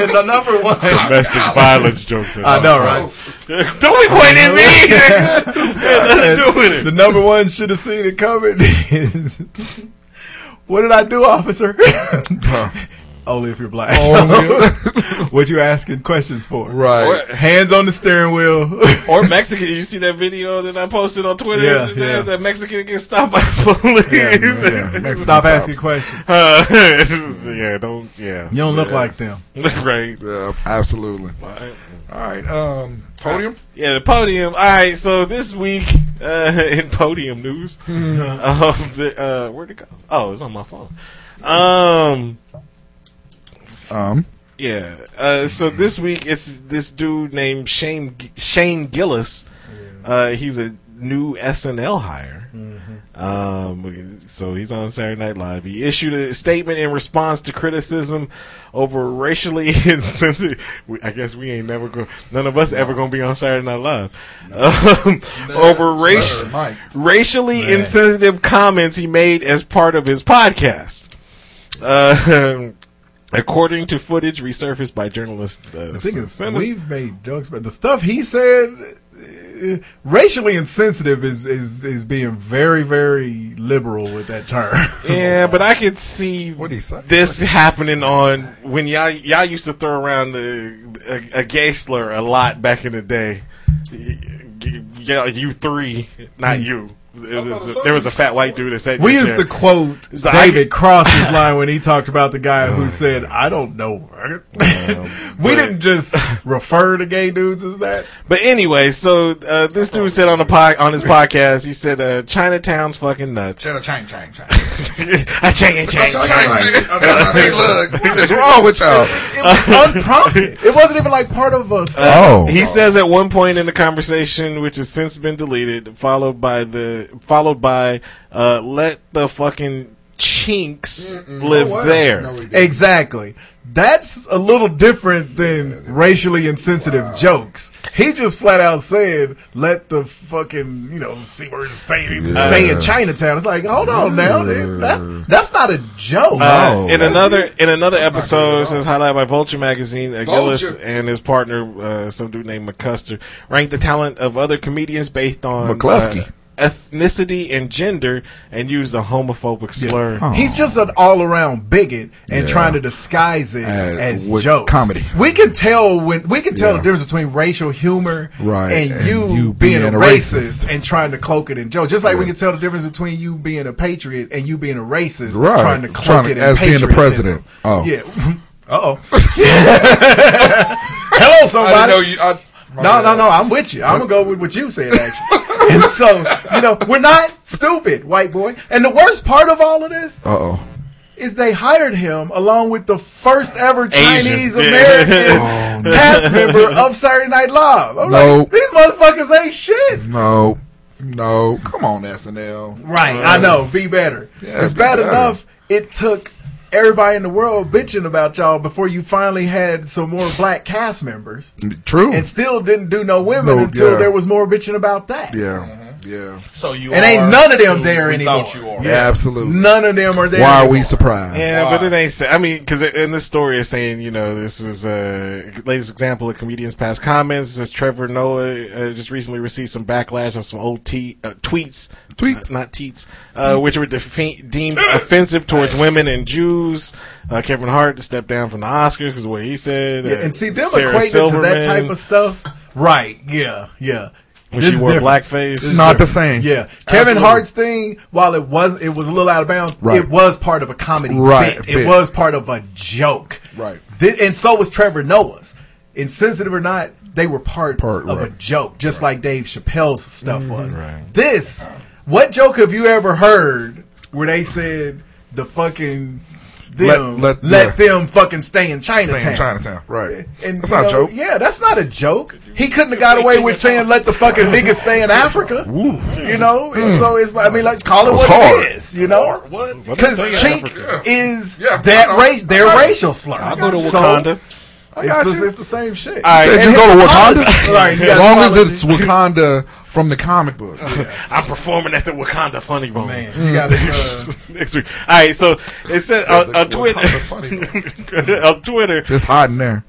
and the number one. Domestic violence jokes. I know, right? Don't be pointing at me. It's nothing to do with it. The number one should have seen it coming is. What did I do, officer? Only if you're black. Only- [LAUGHS] what you asking questions for? Right. Hands on the steering wheel. [LAUGHS] Or [LAUGHS] Mexican. You see that video that I posted on Twitter? Yeah, that, yeah. that Mexican gets stopped by the police. yeah, yeah. Stop asking questions. Uh, yeah, don't. Yeah, You don't look like them. right. Yeah, absolutely. All right. Um, podium. Yeah, the podium. All right, so this week uh, in podium news, Mm-hmm. um, the, uh, where'd it go? Oh, it's on my phone. Um, Um. yeah. Uh, so this week it's this dude named Shane Shane Gillis. Uh, he's a new SNL hire. Um, so he's on Saturday Night Live. He issued a statement in response to criticism over racially [LAUGHS] insensitive. we- I guess we ain't never going. None of us ever going to be on Saturday Night Live. Um, [LAUGHS] over race, racially Man. insensitive comments he made as part of his podcast. Uh, [LAUGHS] according to footage resurfaced by journalist. Uh, The thing is, we've made jokes, but the stuff he said, uh, racially insensitive, is is is being very very liberal with that term. [LAUGHS] Yeah, but I could see What'd he say? this happening on when y'all y'all used to throw around the a, a gay slur a lot back in the day. Yeah, you three, not you. There was, a, there was a fat white dude that said We used chair. to quote So I David Cross's [LAUGHS] line when he talked about the guy who said, "I don't know." [LAUGHS] we didn't just [LAUGHS] refer to gay dudes as that. But anyway, so uh, this dude said on the pod, on his podcast, he said uh, Chinatown's fucking nuts. Chang, chang, chang, chang. I chang, chang, chang. Hey, look, what's wrong with y'all? It was unprompted. It wasn't even like part of us. Oh, He says at one point in the conversation, which has since been deleted, followed by the followed by uh, "Let the fucking chinks live wow. there." No. Exactly. That's a little different than racially insensitive jokes. He just flat out said, "Let the fucking you know see where stay stay in Chinatown." It's like, hold on now, that, that- that's not a joke. Uh, in another in another episode, since highlighted by Vulture magazine, uh, Gillis and his partner, uh, some dude named McCusker, ranked the talent of other comedians based on McCluskey. uh, ethnicity and gender, and used a homophobic slur. Oh. He's just an all around bigot and Yeah. trying to disguise it As- as with jokes. comedy. We can tell when we can tell Yeah. the difference between racial humor Right, and, and you, you being, being a a racist, racist. and trying to cloak it in jokes. Just like we can tell the difference between you being a patriot and you being a racist, Right. trying to cloak Trying to- it in as being the president. Oh. yeah. [LAUGHS] Uh oh. [LAUGHS] Hello, somebody. didn't know you. I No, no, no. I'm with you. I'm gonna go with what you said, actually. [LAUGHS] and so, you know, we're not stupid, white boy. And the worst part of all of this Uh oh. is they hired him along with the first ever Asian. Chinese Yeah. American [LAUGHS] cast member of Saturday Night Live. I'm Nope. like, these motherfuckers ain't shit. No. No. Come on, SNL. Right, I know. Be better. Yeah, it's be bad better. enough. It took everybody in the world bitching about y'all before you finally had some more black cast members, True. and still didn't do no women No, until yeah. there was more bitching about that. yeah. Yeah. So you And ain't none of them there we anymore. You are. Yeah, absolutely. None of them are there. Why are we surprised? Yeah, Why? but it ain't. I mean, because in this story, it's saying you know this is a latest example of comedians' past comments. It says Trevor Noah uh, just recently received some backlash on some old te- uh, tweets, Tweets. uh, not teats, uh, which were defe- deemed offensive towards women and Jews. Uh, Kevin Hart to step down from the Oscars because of what he said. Yeah, Uh, and see them Sarah equating to that type of stuff. Right? Yeah, yeah. When This she is wore different. blackface. This Not the same. Yeah, Kevin Absolutely. Hart's thing, while it was it was a little out of bounds, Right. it was part of a comedy Right, bit. bit. It was part of a joke. Right. Thi- and so was Trevor Noah's. Insensitive or not, they were part, Part, of a joke, just like Dave Chappelle's stuff mm-hmm. was. Right. This, what joke have you ever heard where they said the fucking them Let- let, let- yeah. them fucking stay in Chinatown? Stay in Chinatown. Right. And, That's you not a joke. Yeah, that's not a joke. He couldn't have got away with saying "let the fucking niggas stay in [LAUGHS] Africa." You know, and hmm. so it's like I mean, like call it what hard. it is. You know, because Stay in chink Africa. is Yeah, that race, their I racial slur. I'll go to So, Wakanda. I it's, got the, you. it's the same shit. All right. Said you go to Wakanda? apology- Right, as got long as it's Wakanda from the comic book. [LAUGHS] I'm performing at the Wakanda Funny Bone. Man, you got uh, [LAUGHS] next week. All right, so it says on, the on Twitter. Funny [LAUGHS] on Twitter. It's hot in there.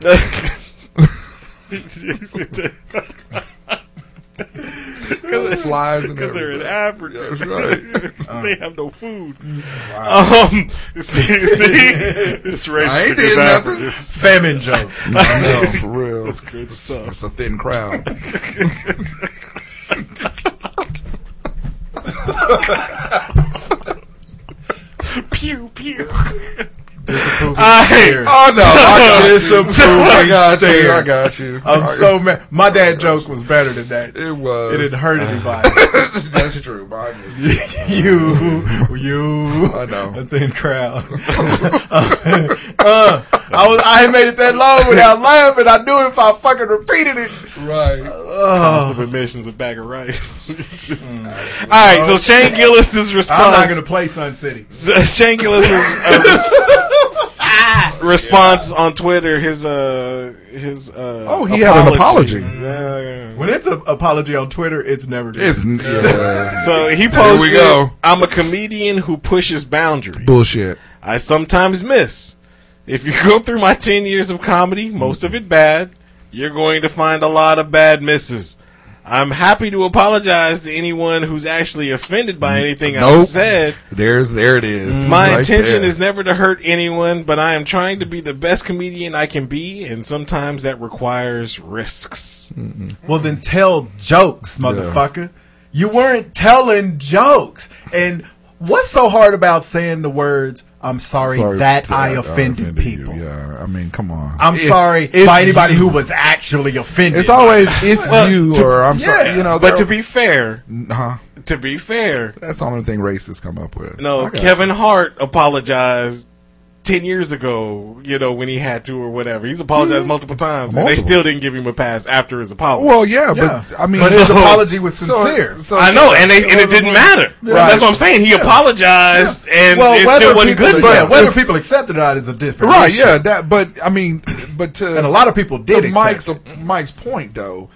Flies Because they're in. Africa. That's right. they have no food. Um, see, see, it's racist. I ain't did nothing. Famine jokes. I know, for real. That's good stuff. It's a thin crowd. Pew pew. Disapproving I- stare. Oh no! I got you. [LAUGHS] Disapproving I got you. I got you. I'm so mad. My dad joke was better than that. It was. It didn't hurt anybody. [LAUGHS] That's true. Mine was- [LAUGHS] you, you, I know. a thin crowd. uh, I was, I ain't made it that long without laughing. I knew if I fucking repeated it. Right. Constant admissions of bag of rice. All right, so Shane Gillis's response. I'm not gonna play Sun City. So Shane Gillis's uh, res- [LAUGHS] response on Twitter. His uh, his uh. Oh, he had an apology. Yeah. When it's an apology on Twitter, it's never good. It's yeah. [LAUGHS] So he Here posted, we go. "I'm a comedian who pushes boundaries. Bullshit. I sometimes miss. If you go through my 10 years of comedy, most of it bad, you're going to find a lot of bad misses. I'm happy to apologize to anyone who's actually offended by anything I Nope. said. There's there it is. Mm. My Right intention there. is never to hurt anyone, but I am trying to be the best comedian I can be, and sometimes that requires risks. Well, then tell jokes, motherfucker. You weren't telling jokes. And what's so hard about saying the words, I'm sorry, Sorry that I offended, you. people? Yeah, I mean, come on. I'm If- sorry if by anybody you- who was actually offended. It's always if Well, you to- or I'm sorry. You know, But to be fair, huh? to be fair, That's the only thing racists come up with. No, I got Kevin Hart apologized ten years ago. You know when he had to or whatever. He's apologized mm-hmm. multiple times, and they still didn't give him a pass after his apology. Well, yeah, Yeah. but I mean, But his so- apology was sincere. So, I know, and, they, and it didn't matter. That's what I'm saying. He apologized, and well, it whether still wasn't people, good. yeah, enough. whether people accept it or not is a different right? issue. Yeah, that. But I mean, but to And a lot of people did to Mike's it. Mike's point though.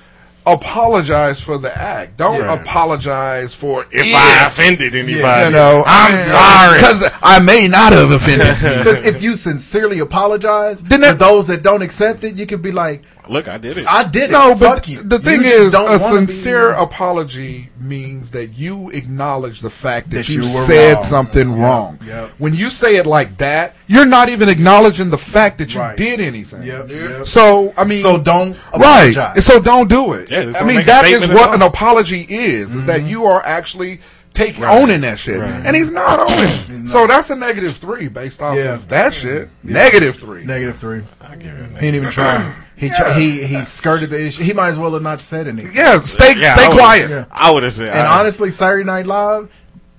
Apologize for the act. Don't Yeah. apologize for if it. I offended anybody, You know, I'm sorry. because I may not have offended. Because [LAUGHS] if you sincerely apologize Then to that- those that don't accept it, you could be like, Look, I did it. I did it. No, but Fuck you. the thing You is, a sincere be- apology means that you acknowledge the fact that, That you, you said wrong. something wrong. yep. When you say it like that, you're not even acknowledging the fact that you Right. did anything. Yep, yep. So I mean, So don't right. So don't do it. Yeah, I mean, that is what an apology is: is that mm-hmm. you are actually take Right. owning that shit, Right. and he's not [CLEARS THROAT] owning. So that's a negative three based off Yeah. of that shit. Negative three. Negative three. He didn't even [CLEARS THROAT] try. He try, he he skirted the issue. He might as well have not said anything. Yeah, stay Yeah, stay I quiet. Yeah. I would have said. And I- honestly, Saturday Night Live,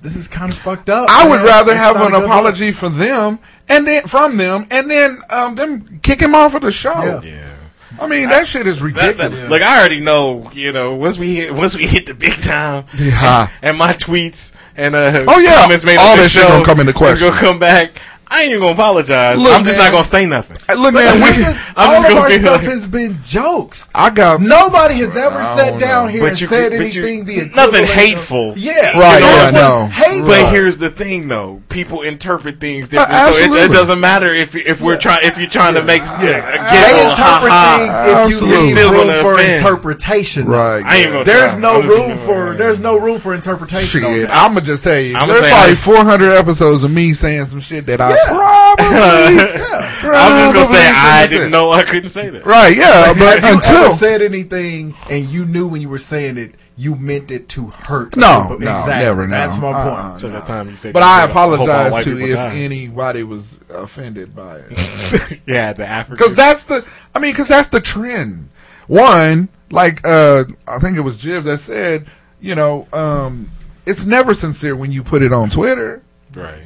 this is kind of fucked up. I would rather It's have an a good apology for them and then from them and then um, them kick him off of the show. Yeah. I mean that shit is ridiculous. that- Like I already know, you know, once we hit, once we hit the big time, [LAUGHS] Yeah. and my tweets and uh, Oh, yeah. comments made All that this shit gonna come into question. Gonna come back. I ain't even gonna apologize. Look, I'm just man. not gonna say nothing. Look, man, we, this- [LAUGHS] I'm all just of our stuff like- has been jokes. I got Nobody has ever I sat down know. here But and you said could- but you- anything the nothing equivalent of- hateful. Yeah, Right, You know, yeah, it's I know. Hateful. But here's the thing, though: people interpret things differently, Uh, so it, it doesn't matter if if we're trying if you're trying to make yeah, they get interpret things if you Absolutely. leave Still room for offend. interpretation. though. right. I ain't gonna. There's no room for there's no room for interpretation. on Shit, that. I'm gonna just tell you. I'ma there's say probably 400 episodes of me saying some shit that I probably. [LAUGHS] I'm just gonna say I didn't know I couldn't say that. Right, yeah, but Have you until ever said anything and you knew when you were saying it, you meant it to hurt? No, people? no, exactly. never, no. That's my point. Uh-uh. So that time you said, But I said, hope all apologize to if die. anybody was offended by it. [LAUGHS] yeah, the African. Because that's the, I mean, because that's the trend. One, like, uh, I think it was Jiv that said, you know, um, it's never sincere when you put it on Twitter. right.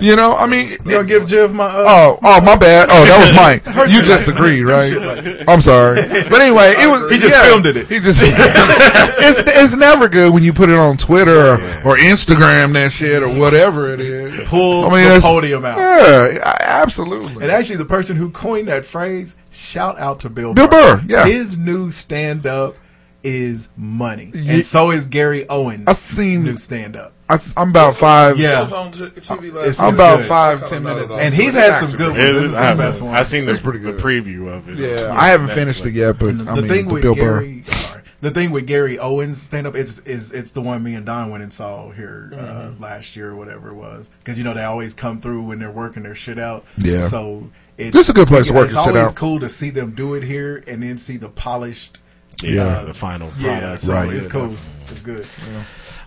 You know, I mean, You gonna give Jiv my? Uh, Oh, oh, my bad. Oh, that was Mike. [LAUGHS] You just agreed, right? I'm sorry, but anyway, it was. He just yeah. filmed it. He just. [LAUGHS] it's it's never good when you put it on Twitter or, or Instagram that shit or whatever it is. pull I mean, the podium out. Yeah, absolutely. And actually, the person who coined that phrase, shout out to Bill. Bill Burr, yeah. his new stand up is money, Ye- and so is Gary Owens. I seen- new stand up. I, am about five. Yeah. It on TV last It's- I'm it's about good. five ten minutes, And he's had some good ones. This is- is I, his best one. I seen the, It's pretty the good. preview of it. Yeah, I haven't finished it yet, but the I mean, thing with Bill Gary, sorry, the thing with Gary Owens stand up is is it's the one me and Don went and saw here uh, last year or whatever it was because you know they always come through when they're working their shit out. Yeah. so it's This is a good place to work It's your shit always out. cool to see them do it here and then see the polished. Yeah, uh, the final Yeah, product. so Right. it's cool. definitely. It's good.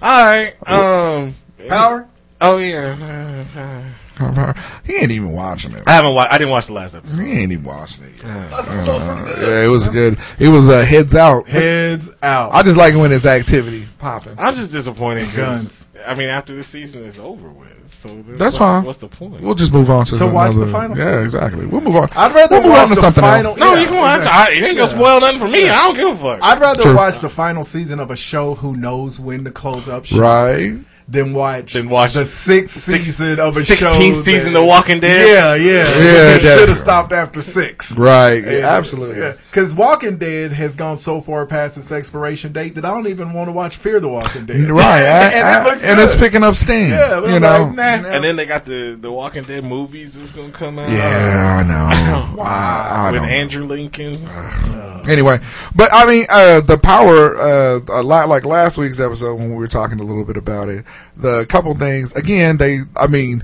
All right. Um. Power. Oh yeah. [LAUGHS] He ain't even watching it. I haven't. Wa- I didn't watch the last episode. He ain't even watching it. yet. That's so pretty. Yeah, it was good. It was uh, heads out. Heads out. I just like it when it's activity popping. I'm just disappointed. Guns. I mean, after this season is over with, so That's what's, fine. What's the point? We'll just move on to So some watch the other- final Yeah, season. exactly. We'll move on. I'd rather we'll move watch on to the something final- else. no, Yeah, you can watch. exactly. I, it ain't gonna spoil nothing for me. I don't give a fuck. I'd rather True. watch the final season of a show who knows when to close up shit Right. Than watch Than watch the sixth six- season of a 16th show. season that- of Walking Dead? Yeah, yeah. Yeah, They should have stopped after six. Right. Yeah, absolutely. Because Walking Dead has gone so far past its expiration date that I don't even want to watch Fear the Walking Dead. [LAUGHS] Right. and, [LAUGHS] and, it looks and it's picking up steam. Yeah, you know. like, nah. and then they got the the Walking Dead movies that's gonna come out. yeah, I know. [LAUGHS] I, I with don't. Andrew Lincoln. [SIGHS] Anyway, but I mean, uh, the power, uh, a lot like last week's episode when we were talking a little bit about it. The couple things again. They, I mean,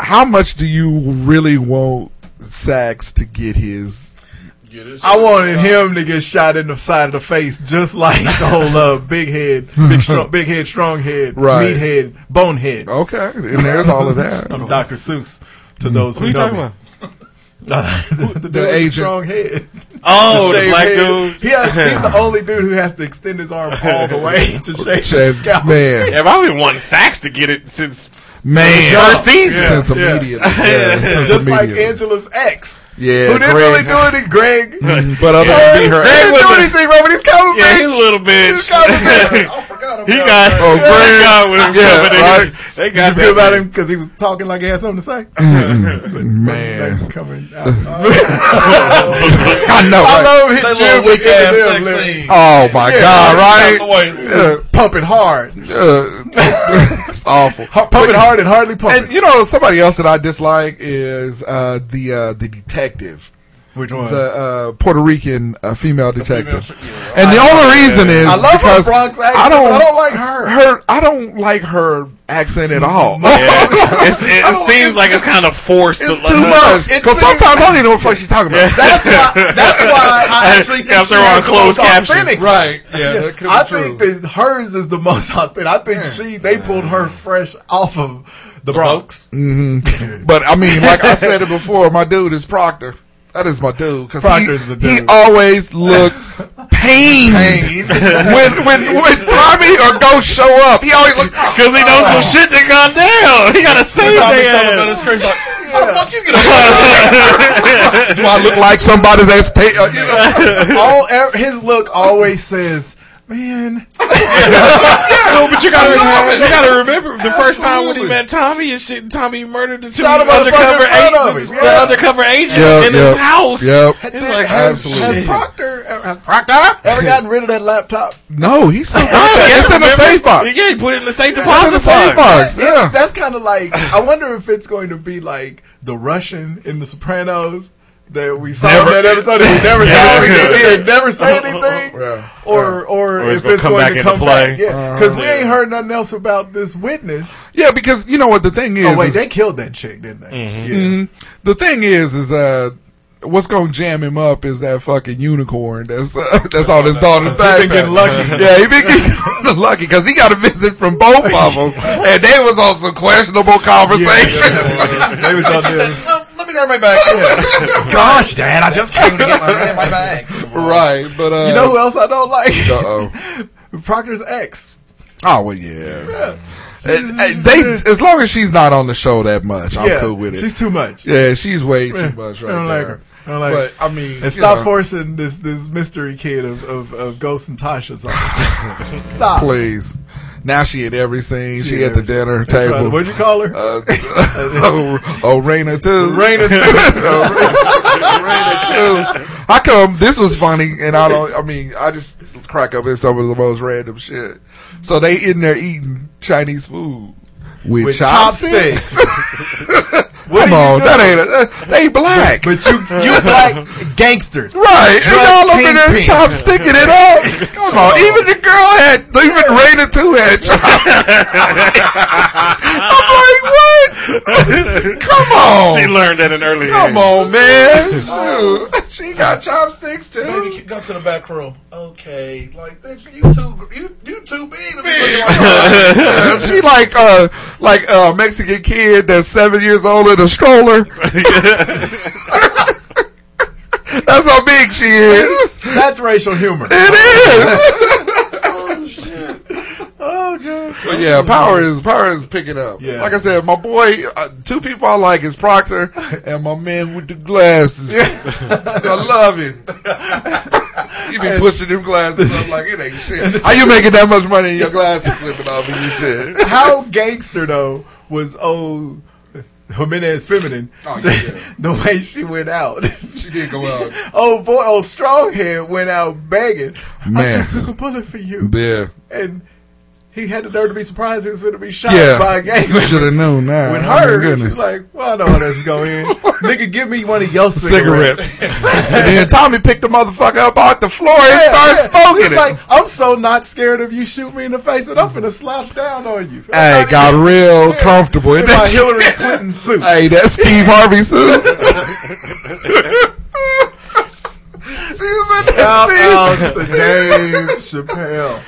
how much do you really want Saxe to get his? Get. I wanted him to get shot in the side of the face, just like the whole uh, [LAUGHS] big head, big strong, [LAUGHS] big head, strong head, Right. meat head, bone head. Okay, and there's all of that. [LAUGHS] Dr. Seuss to those Who know? Uh, [LAUGHS] the, the, dude with the agent. strong head. Oh, the shaved black head. dude. He has, he's the [LAUGHS] only dude who has to extend his arm all the way [LAUGHS] to shave his scalp. man, Yeah, I've been wanting Saxe to get it since man, first season. since Yeah. immediately, yeah, since [LAUGHS] Just like immediately. Angela's ex, yeah, who didn't Greg. really do anything. Greg, Mm, but other Yeah. than be her, Greg didn't do a- anything wrong with his comic Yeah, bitch. he's a little bitch. [LAUGHS] I forgot about He got, Oh, [LAUGHS] he Greg. got with him. Yeah, but they, right. they Did got you feel about that him because he was talking like he had something to say? man. Like coming out. I know, I love his That little weak ass sex lyrics. scene. Oh my Yeah, god, Out the right? way. Uh, Pump hard. uh, it's awful. Hu- Pump it hard and hardly pump And you know, somebody else that I dislike is uh, the uh, the detective. Which one? The uh, Puerto Rican uh, female detective. female- and the only reason is I love her because Bronx accent, I don't, but I don't like her. Her, I don't like her accent at all. [LAUGHS] Yeah. [LAUGHS] It's, it seems like it's kind of forced. It's too much. Because sometimes I don't even know what the fuck she's talking about. [LAUGHS] That's why. That's why I actually think Have she to run is the closed most captions. Right. Yeah. that could be I true. think that hers is the most authentic. I think she they pulled her fresh off of the Bronx. But I mean, like I said it before, my dude is Proctor. That is my dude because he, Proctor's the he always looked [LAUGHS] pained when when when Tommy or Ghost show up. He always look Because he knows some shit that gone down. He got to save Tommy their Sullivan ass. is crazy. Like, [LAUGHS] how the fuck you get up? [LAUGHS] Do I look like somebody that's ta- uh, you know? All er- his look always says, "Man, [LAUGHS] No, but you gotta, love you gotta remember the first time when he met Tommy and shit, Tommy murdered the two Shot him on the undercover fucking of agents, him. the Yeah. undercover agent Yep, in yep, his house. yep. It's like, has, Absolutely. has Proctor has Proctor [LAUGHS] ever gotten rid of that laptop?" No, he's still got [LAUGHS] Oh, that. It's in the safe box. Yeah, he put it in the safe It's in deposit the safe box. It's- Yeah. that's kind of like I wonder if it's going to be like the Russian in The Sopranos that we saw Never- in that episode. and He never [LAUGHS] Never- said anything. He never say [LAUGHS] anything. Yeah. Or, or, Or if it's going back to come play. back, yeah, because we ain't heard nothing else about this witness. Yeah, because you know what the thing is. Oh wait, is- they killed that chick, didn't they? Yeah. Mhm. The thing is, is uh, what's gonna jam him up is that fucking unicorn. That's uh, [LAUGHS] that's on his daughter's He been getting lucky. Yeah, he been getting lucky because he got a visit from both of them, and they was on some questionable conversations. They was on there. Said, "No, let me my bag. [LAUGHS] Gosh, Dad, I just came to get my, my bag. [LAUGHS] right, but uh, You know who else I don't like? Uh oh. [LAUGHS] Proctor's ex. Oh well, yeah. Uh, uh, they as long as she's not on the show that much, I'm yeah, cool with it. She's too much. yeah, she's way too Yeah, much I right don't like there. her. I don't like but her. I mean, And stop know, forcing this this mystery kid of of, of Ghost and Tasha's on. Stop. please. Now she in every scene. She, in at the dinner That's right. table. What'd you call her? Uh, oh, [LAUGHS] [LAUGHS] oh, Raina too. Raina [LAUGHS] Raina too. How come this was funny and I don't? I mean, I just crack up at some of the most random shit. So they in there eating Chinese food with, With chopsticks. Chopsticks. What Come are you on, that ain't. A, uh, they black, But you you [LAUGHS] black gangsters. right? And Drug y'all up in there kingpin. chopsticking it up. Come on, even the girl had, even Raina too had [LAUGHS] chopsticks. [LAUGHS] I'm like, what? Come on. She learned at an early Come age. on, man. Shoot. She got chopsticks too. Baby, go to the back room. Okay, like bitch, you too, you you too big to be looking like that. [LAUGHS] Yeah, she like uh like a Mexican kid that's seven years old in a stroller. [LAUGHS] That's how big she is. That's racial humor. It is. [LAUGHS] Oh god. But yeah, power is power is picking up. Yeah. Like I said, my boy, uh, two people I like is Proctor and my man with the glasses. [LAUGHS] I love him. You be pushing them glasses up like it ain't shit. [LAUGHS] How you making that much money and your glasses flipping off and you shit? How gangster though was old Jimenez feminine? Oh, yeah. [LAUGHS] the way she went out. She did go out. Oh boy, old Stronghead went out begging. Man. I just took a bullet for you. Yeah. And he had the nerve to be surprised he was going to be shot Yeah. by a gang. [LAUGHS] You should have known that. With Oh, her, goodness. she's like, well, I know how this is going [LAUGHS] in. Nigga, give me one of your cigarettes. cigarettes. [LAUGHS] and then Tommy picked the motherfucker up off the floor and Yeah, started yeah. smoking he's it. like, I'm so not scared of you shoot me in the face that I'm going to slouch down on you. hey, got real comfortable in my. Hillary Clinton suit. Hey, that Steve Harvey suit. she was in Shout out to. Dave Chappelle.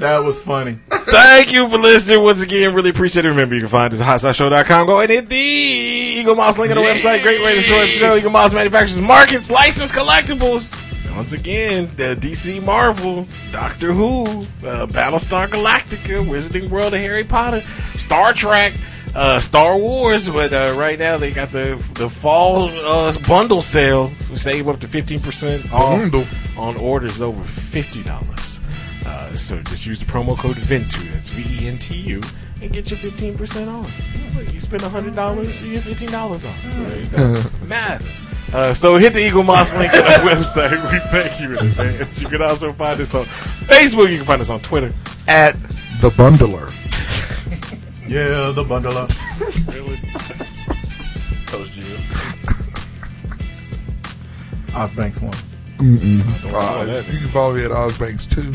That was funny. [LAUGHS] Thank you for listening once again. Really appreciate it. Remember, you can find us at hotshow.com. Go and hit the Eaglemoss link on the website. Great way to show the show. Eaglemoss manufactures markets, licensed collectibles. Once again, the DC Marvel, Doctor Who, uh, Battlestar Galactica, Wizarding World of Harry Potter, Star Trek, uh, Star Wars. But uh, right now they got the the fall uh, bundle sale. We Save up to fifteen percent off Bundle. on orders over fifty dollars. Uh, so just use the promo code VENTU, that's V E N T U, and get your 15% off. Look, You spend $100, you get $15 off. So there you go. Math. Uh, so hit the Eaglemoss link on our [LAUGHS] website. We thank you in advance. You can also find us on Facebook. You can find us on Twitter. At the bundler. [LAUGHS] Yeah, the bundle up. [LAUGHS] Really? Coach Jill. Osbanks one. Mm-mm. Uh, you can follow me at Osbanks too.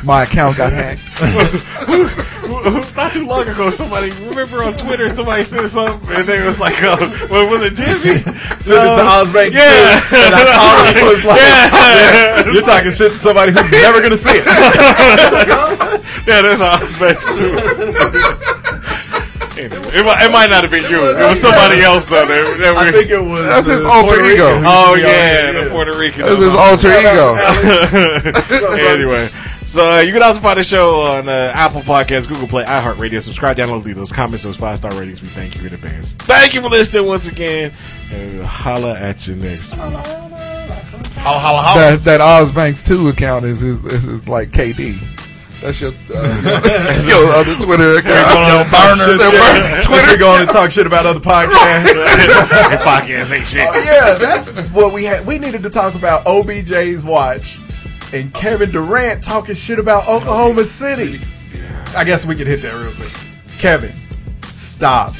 [LAUGHS] My account got hacked. [LAUGHS] Not too long ago, somebody remember on Twitter somebody said something, and they was like, uh, "What was it, Jimmy?" [LAUGHS] Send it to Osbanks yeah. too. And I called him and was like, Yeah. "You're talking shit to somebody who's never gonna see it." yeah, there's Osbanks too. Anyway, it, might, it might not have been you. It was somebody else though. That, that I think it was. That's his alter Puerto ego. Rican Oh used to be on yeah, there, the Puerto Rican. That's his alter ego. [LAUGHS] [LAUGHS] anyway, so uh, you can also find the show on uh, Apple Podcasts, Google Play, iHeartRadio. Subscribe, download, leave those comments, those five star ratings. We thank you in advance. Thank you for listening once again, and we'll holla at you next week. Holla, holla, holla. That that Osbanks two account is is, is, is like KD. That's your uh, [LAUGHS] your other Twitter account. Yo, burner, That yeah. burner Twitter Twitter. going to talk shit about other podcasts. [LAUGHS] podcast ain't shit. Oh, yeah, that's what we had. We needed to talk about OBJ's watch and Kevin Durant talking shit about Oklahoma City. I guess we could hit that real quick. Kevin, stop.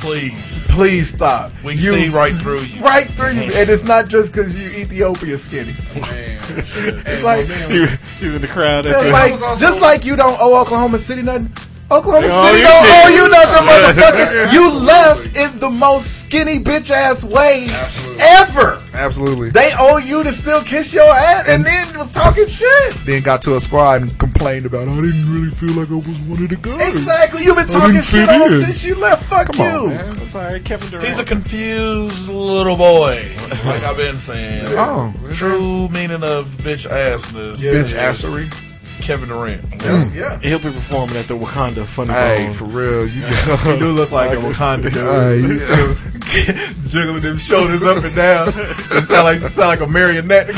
Please. Please stop. We You- see right through you. Right through you. And it's not just because you Ethiopia skinny. It's like, He, he was in the crowd. At it's like just like you don't owe Oklahoma City nothing. Oklahoma They owe City you don't shit. owe you nothing, motherfucker. [LAUGHS] You left in the most skinny bitch ass way ever. Absolutely. They owe you to still kiss your ass, and then was talking shit. Then got to a squad and complained about I didn't really feel like I was one of the guys. Exactly. You've been talking shit fit on since you left. Fuck Come you. on, man. I'm sorry, Kevin Durant. He's a confused little boy, like I've been saying. Oh, True meaning of bitch assness. Bitch is assery. Kevin Durant. Mm. Yeah. He'll be performing at the Wakanda Funny Hey, for real, you You [LAUGHS] do look like a Wakanda dude. Hey, [LAUGHS] He's jiggling them shoulders up and down. [LAUGHS] It sound like sound like a marionette.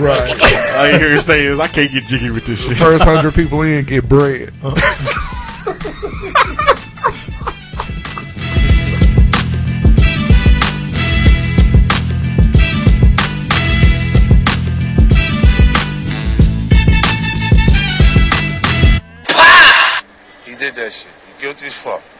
right. All you hear you say is, "I can't get jiggy with this shit." First hundred people in get bread. He uh-huh. Did that shit.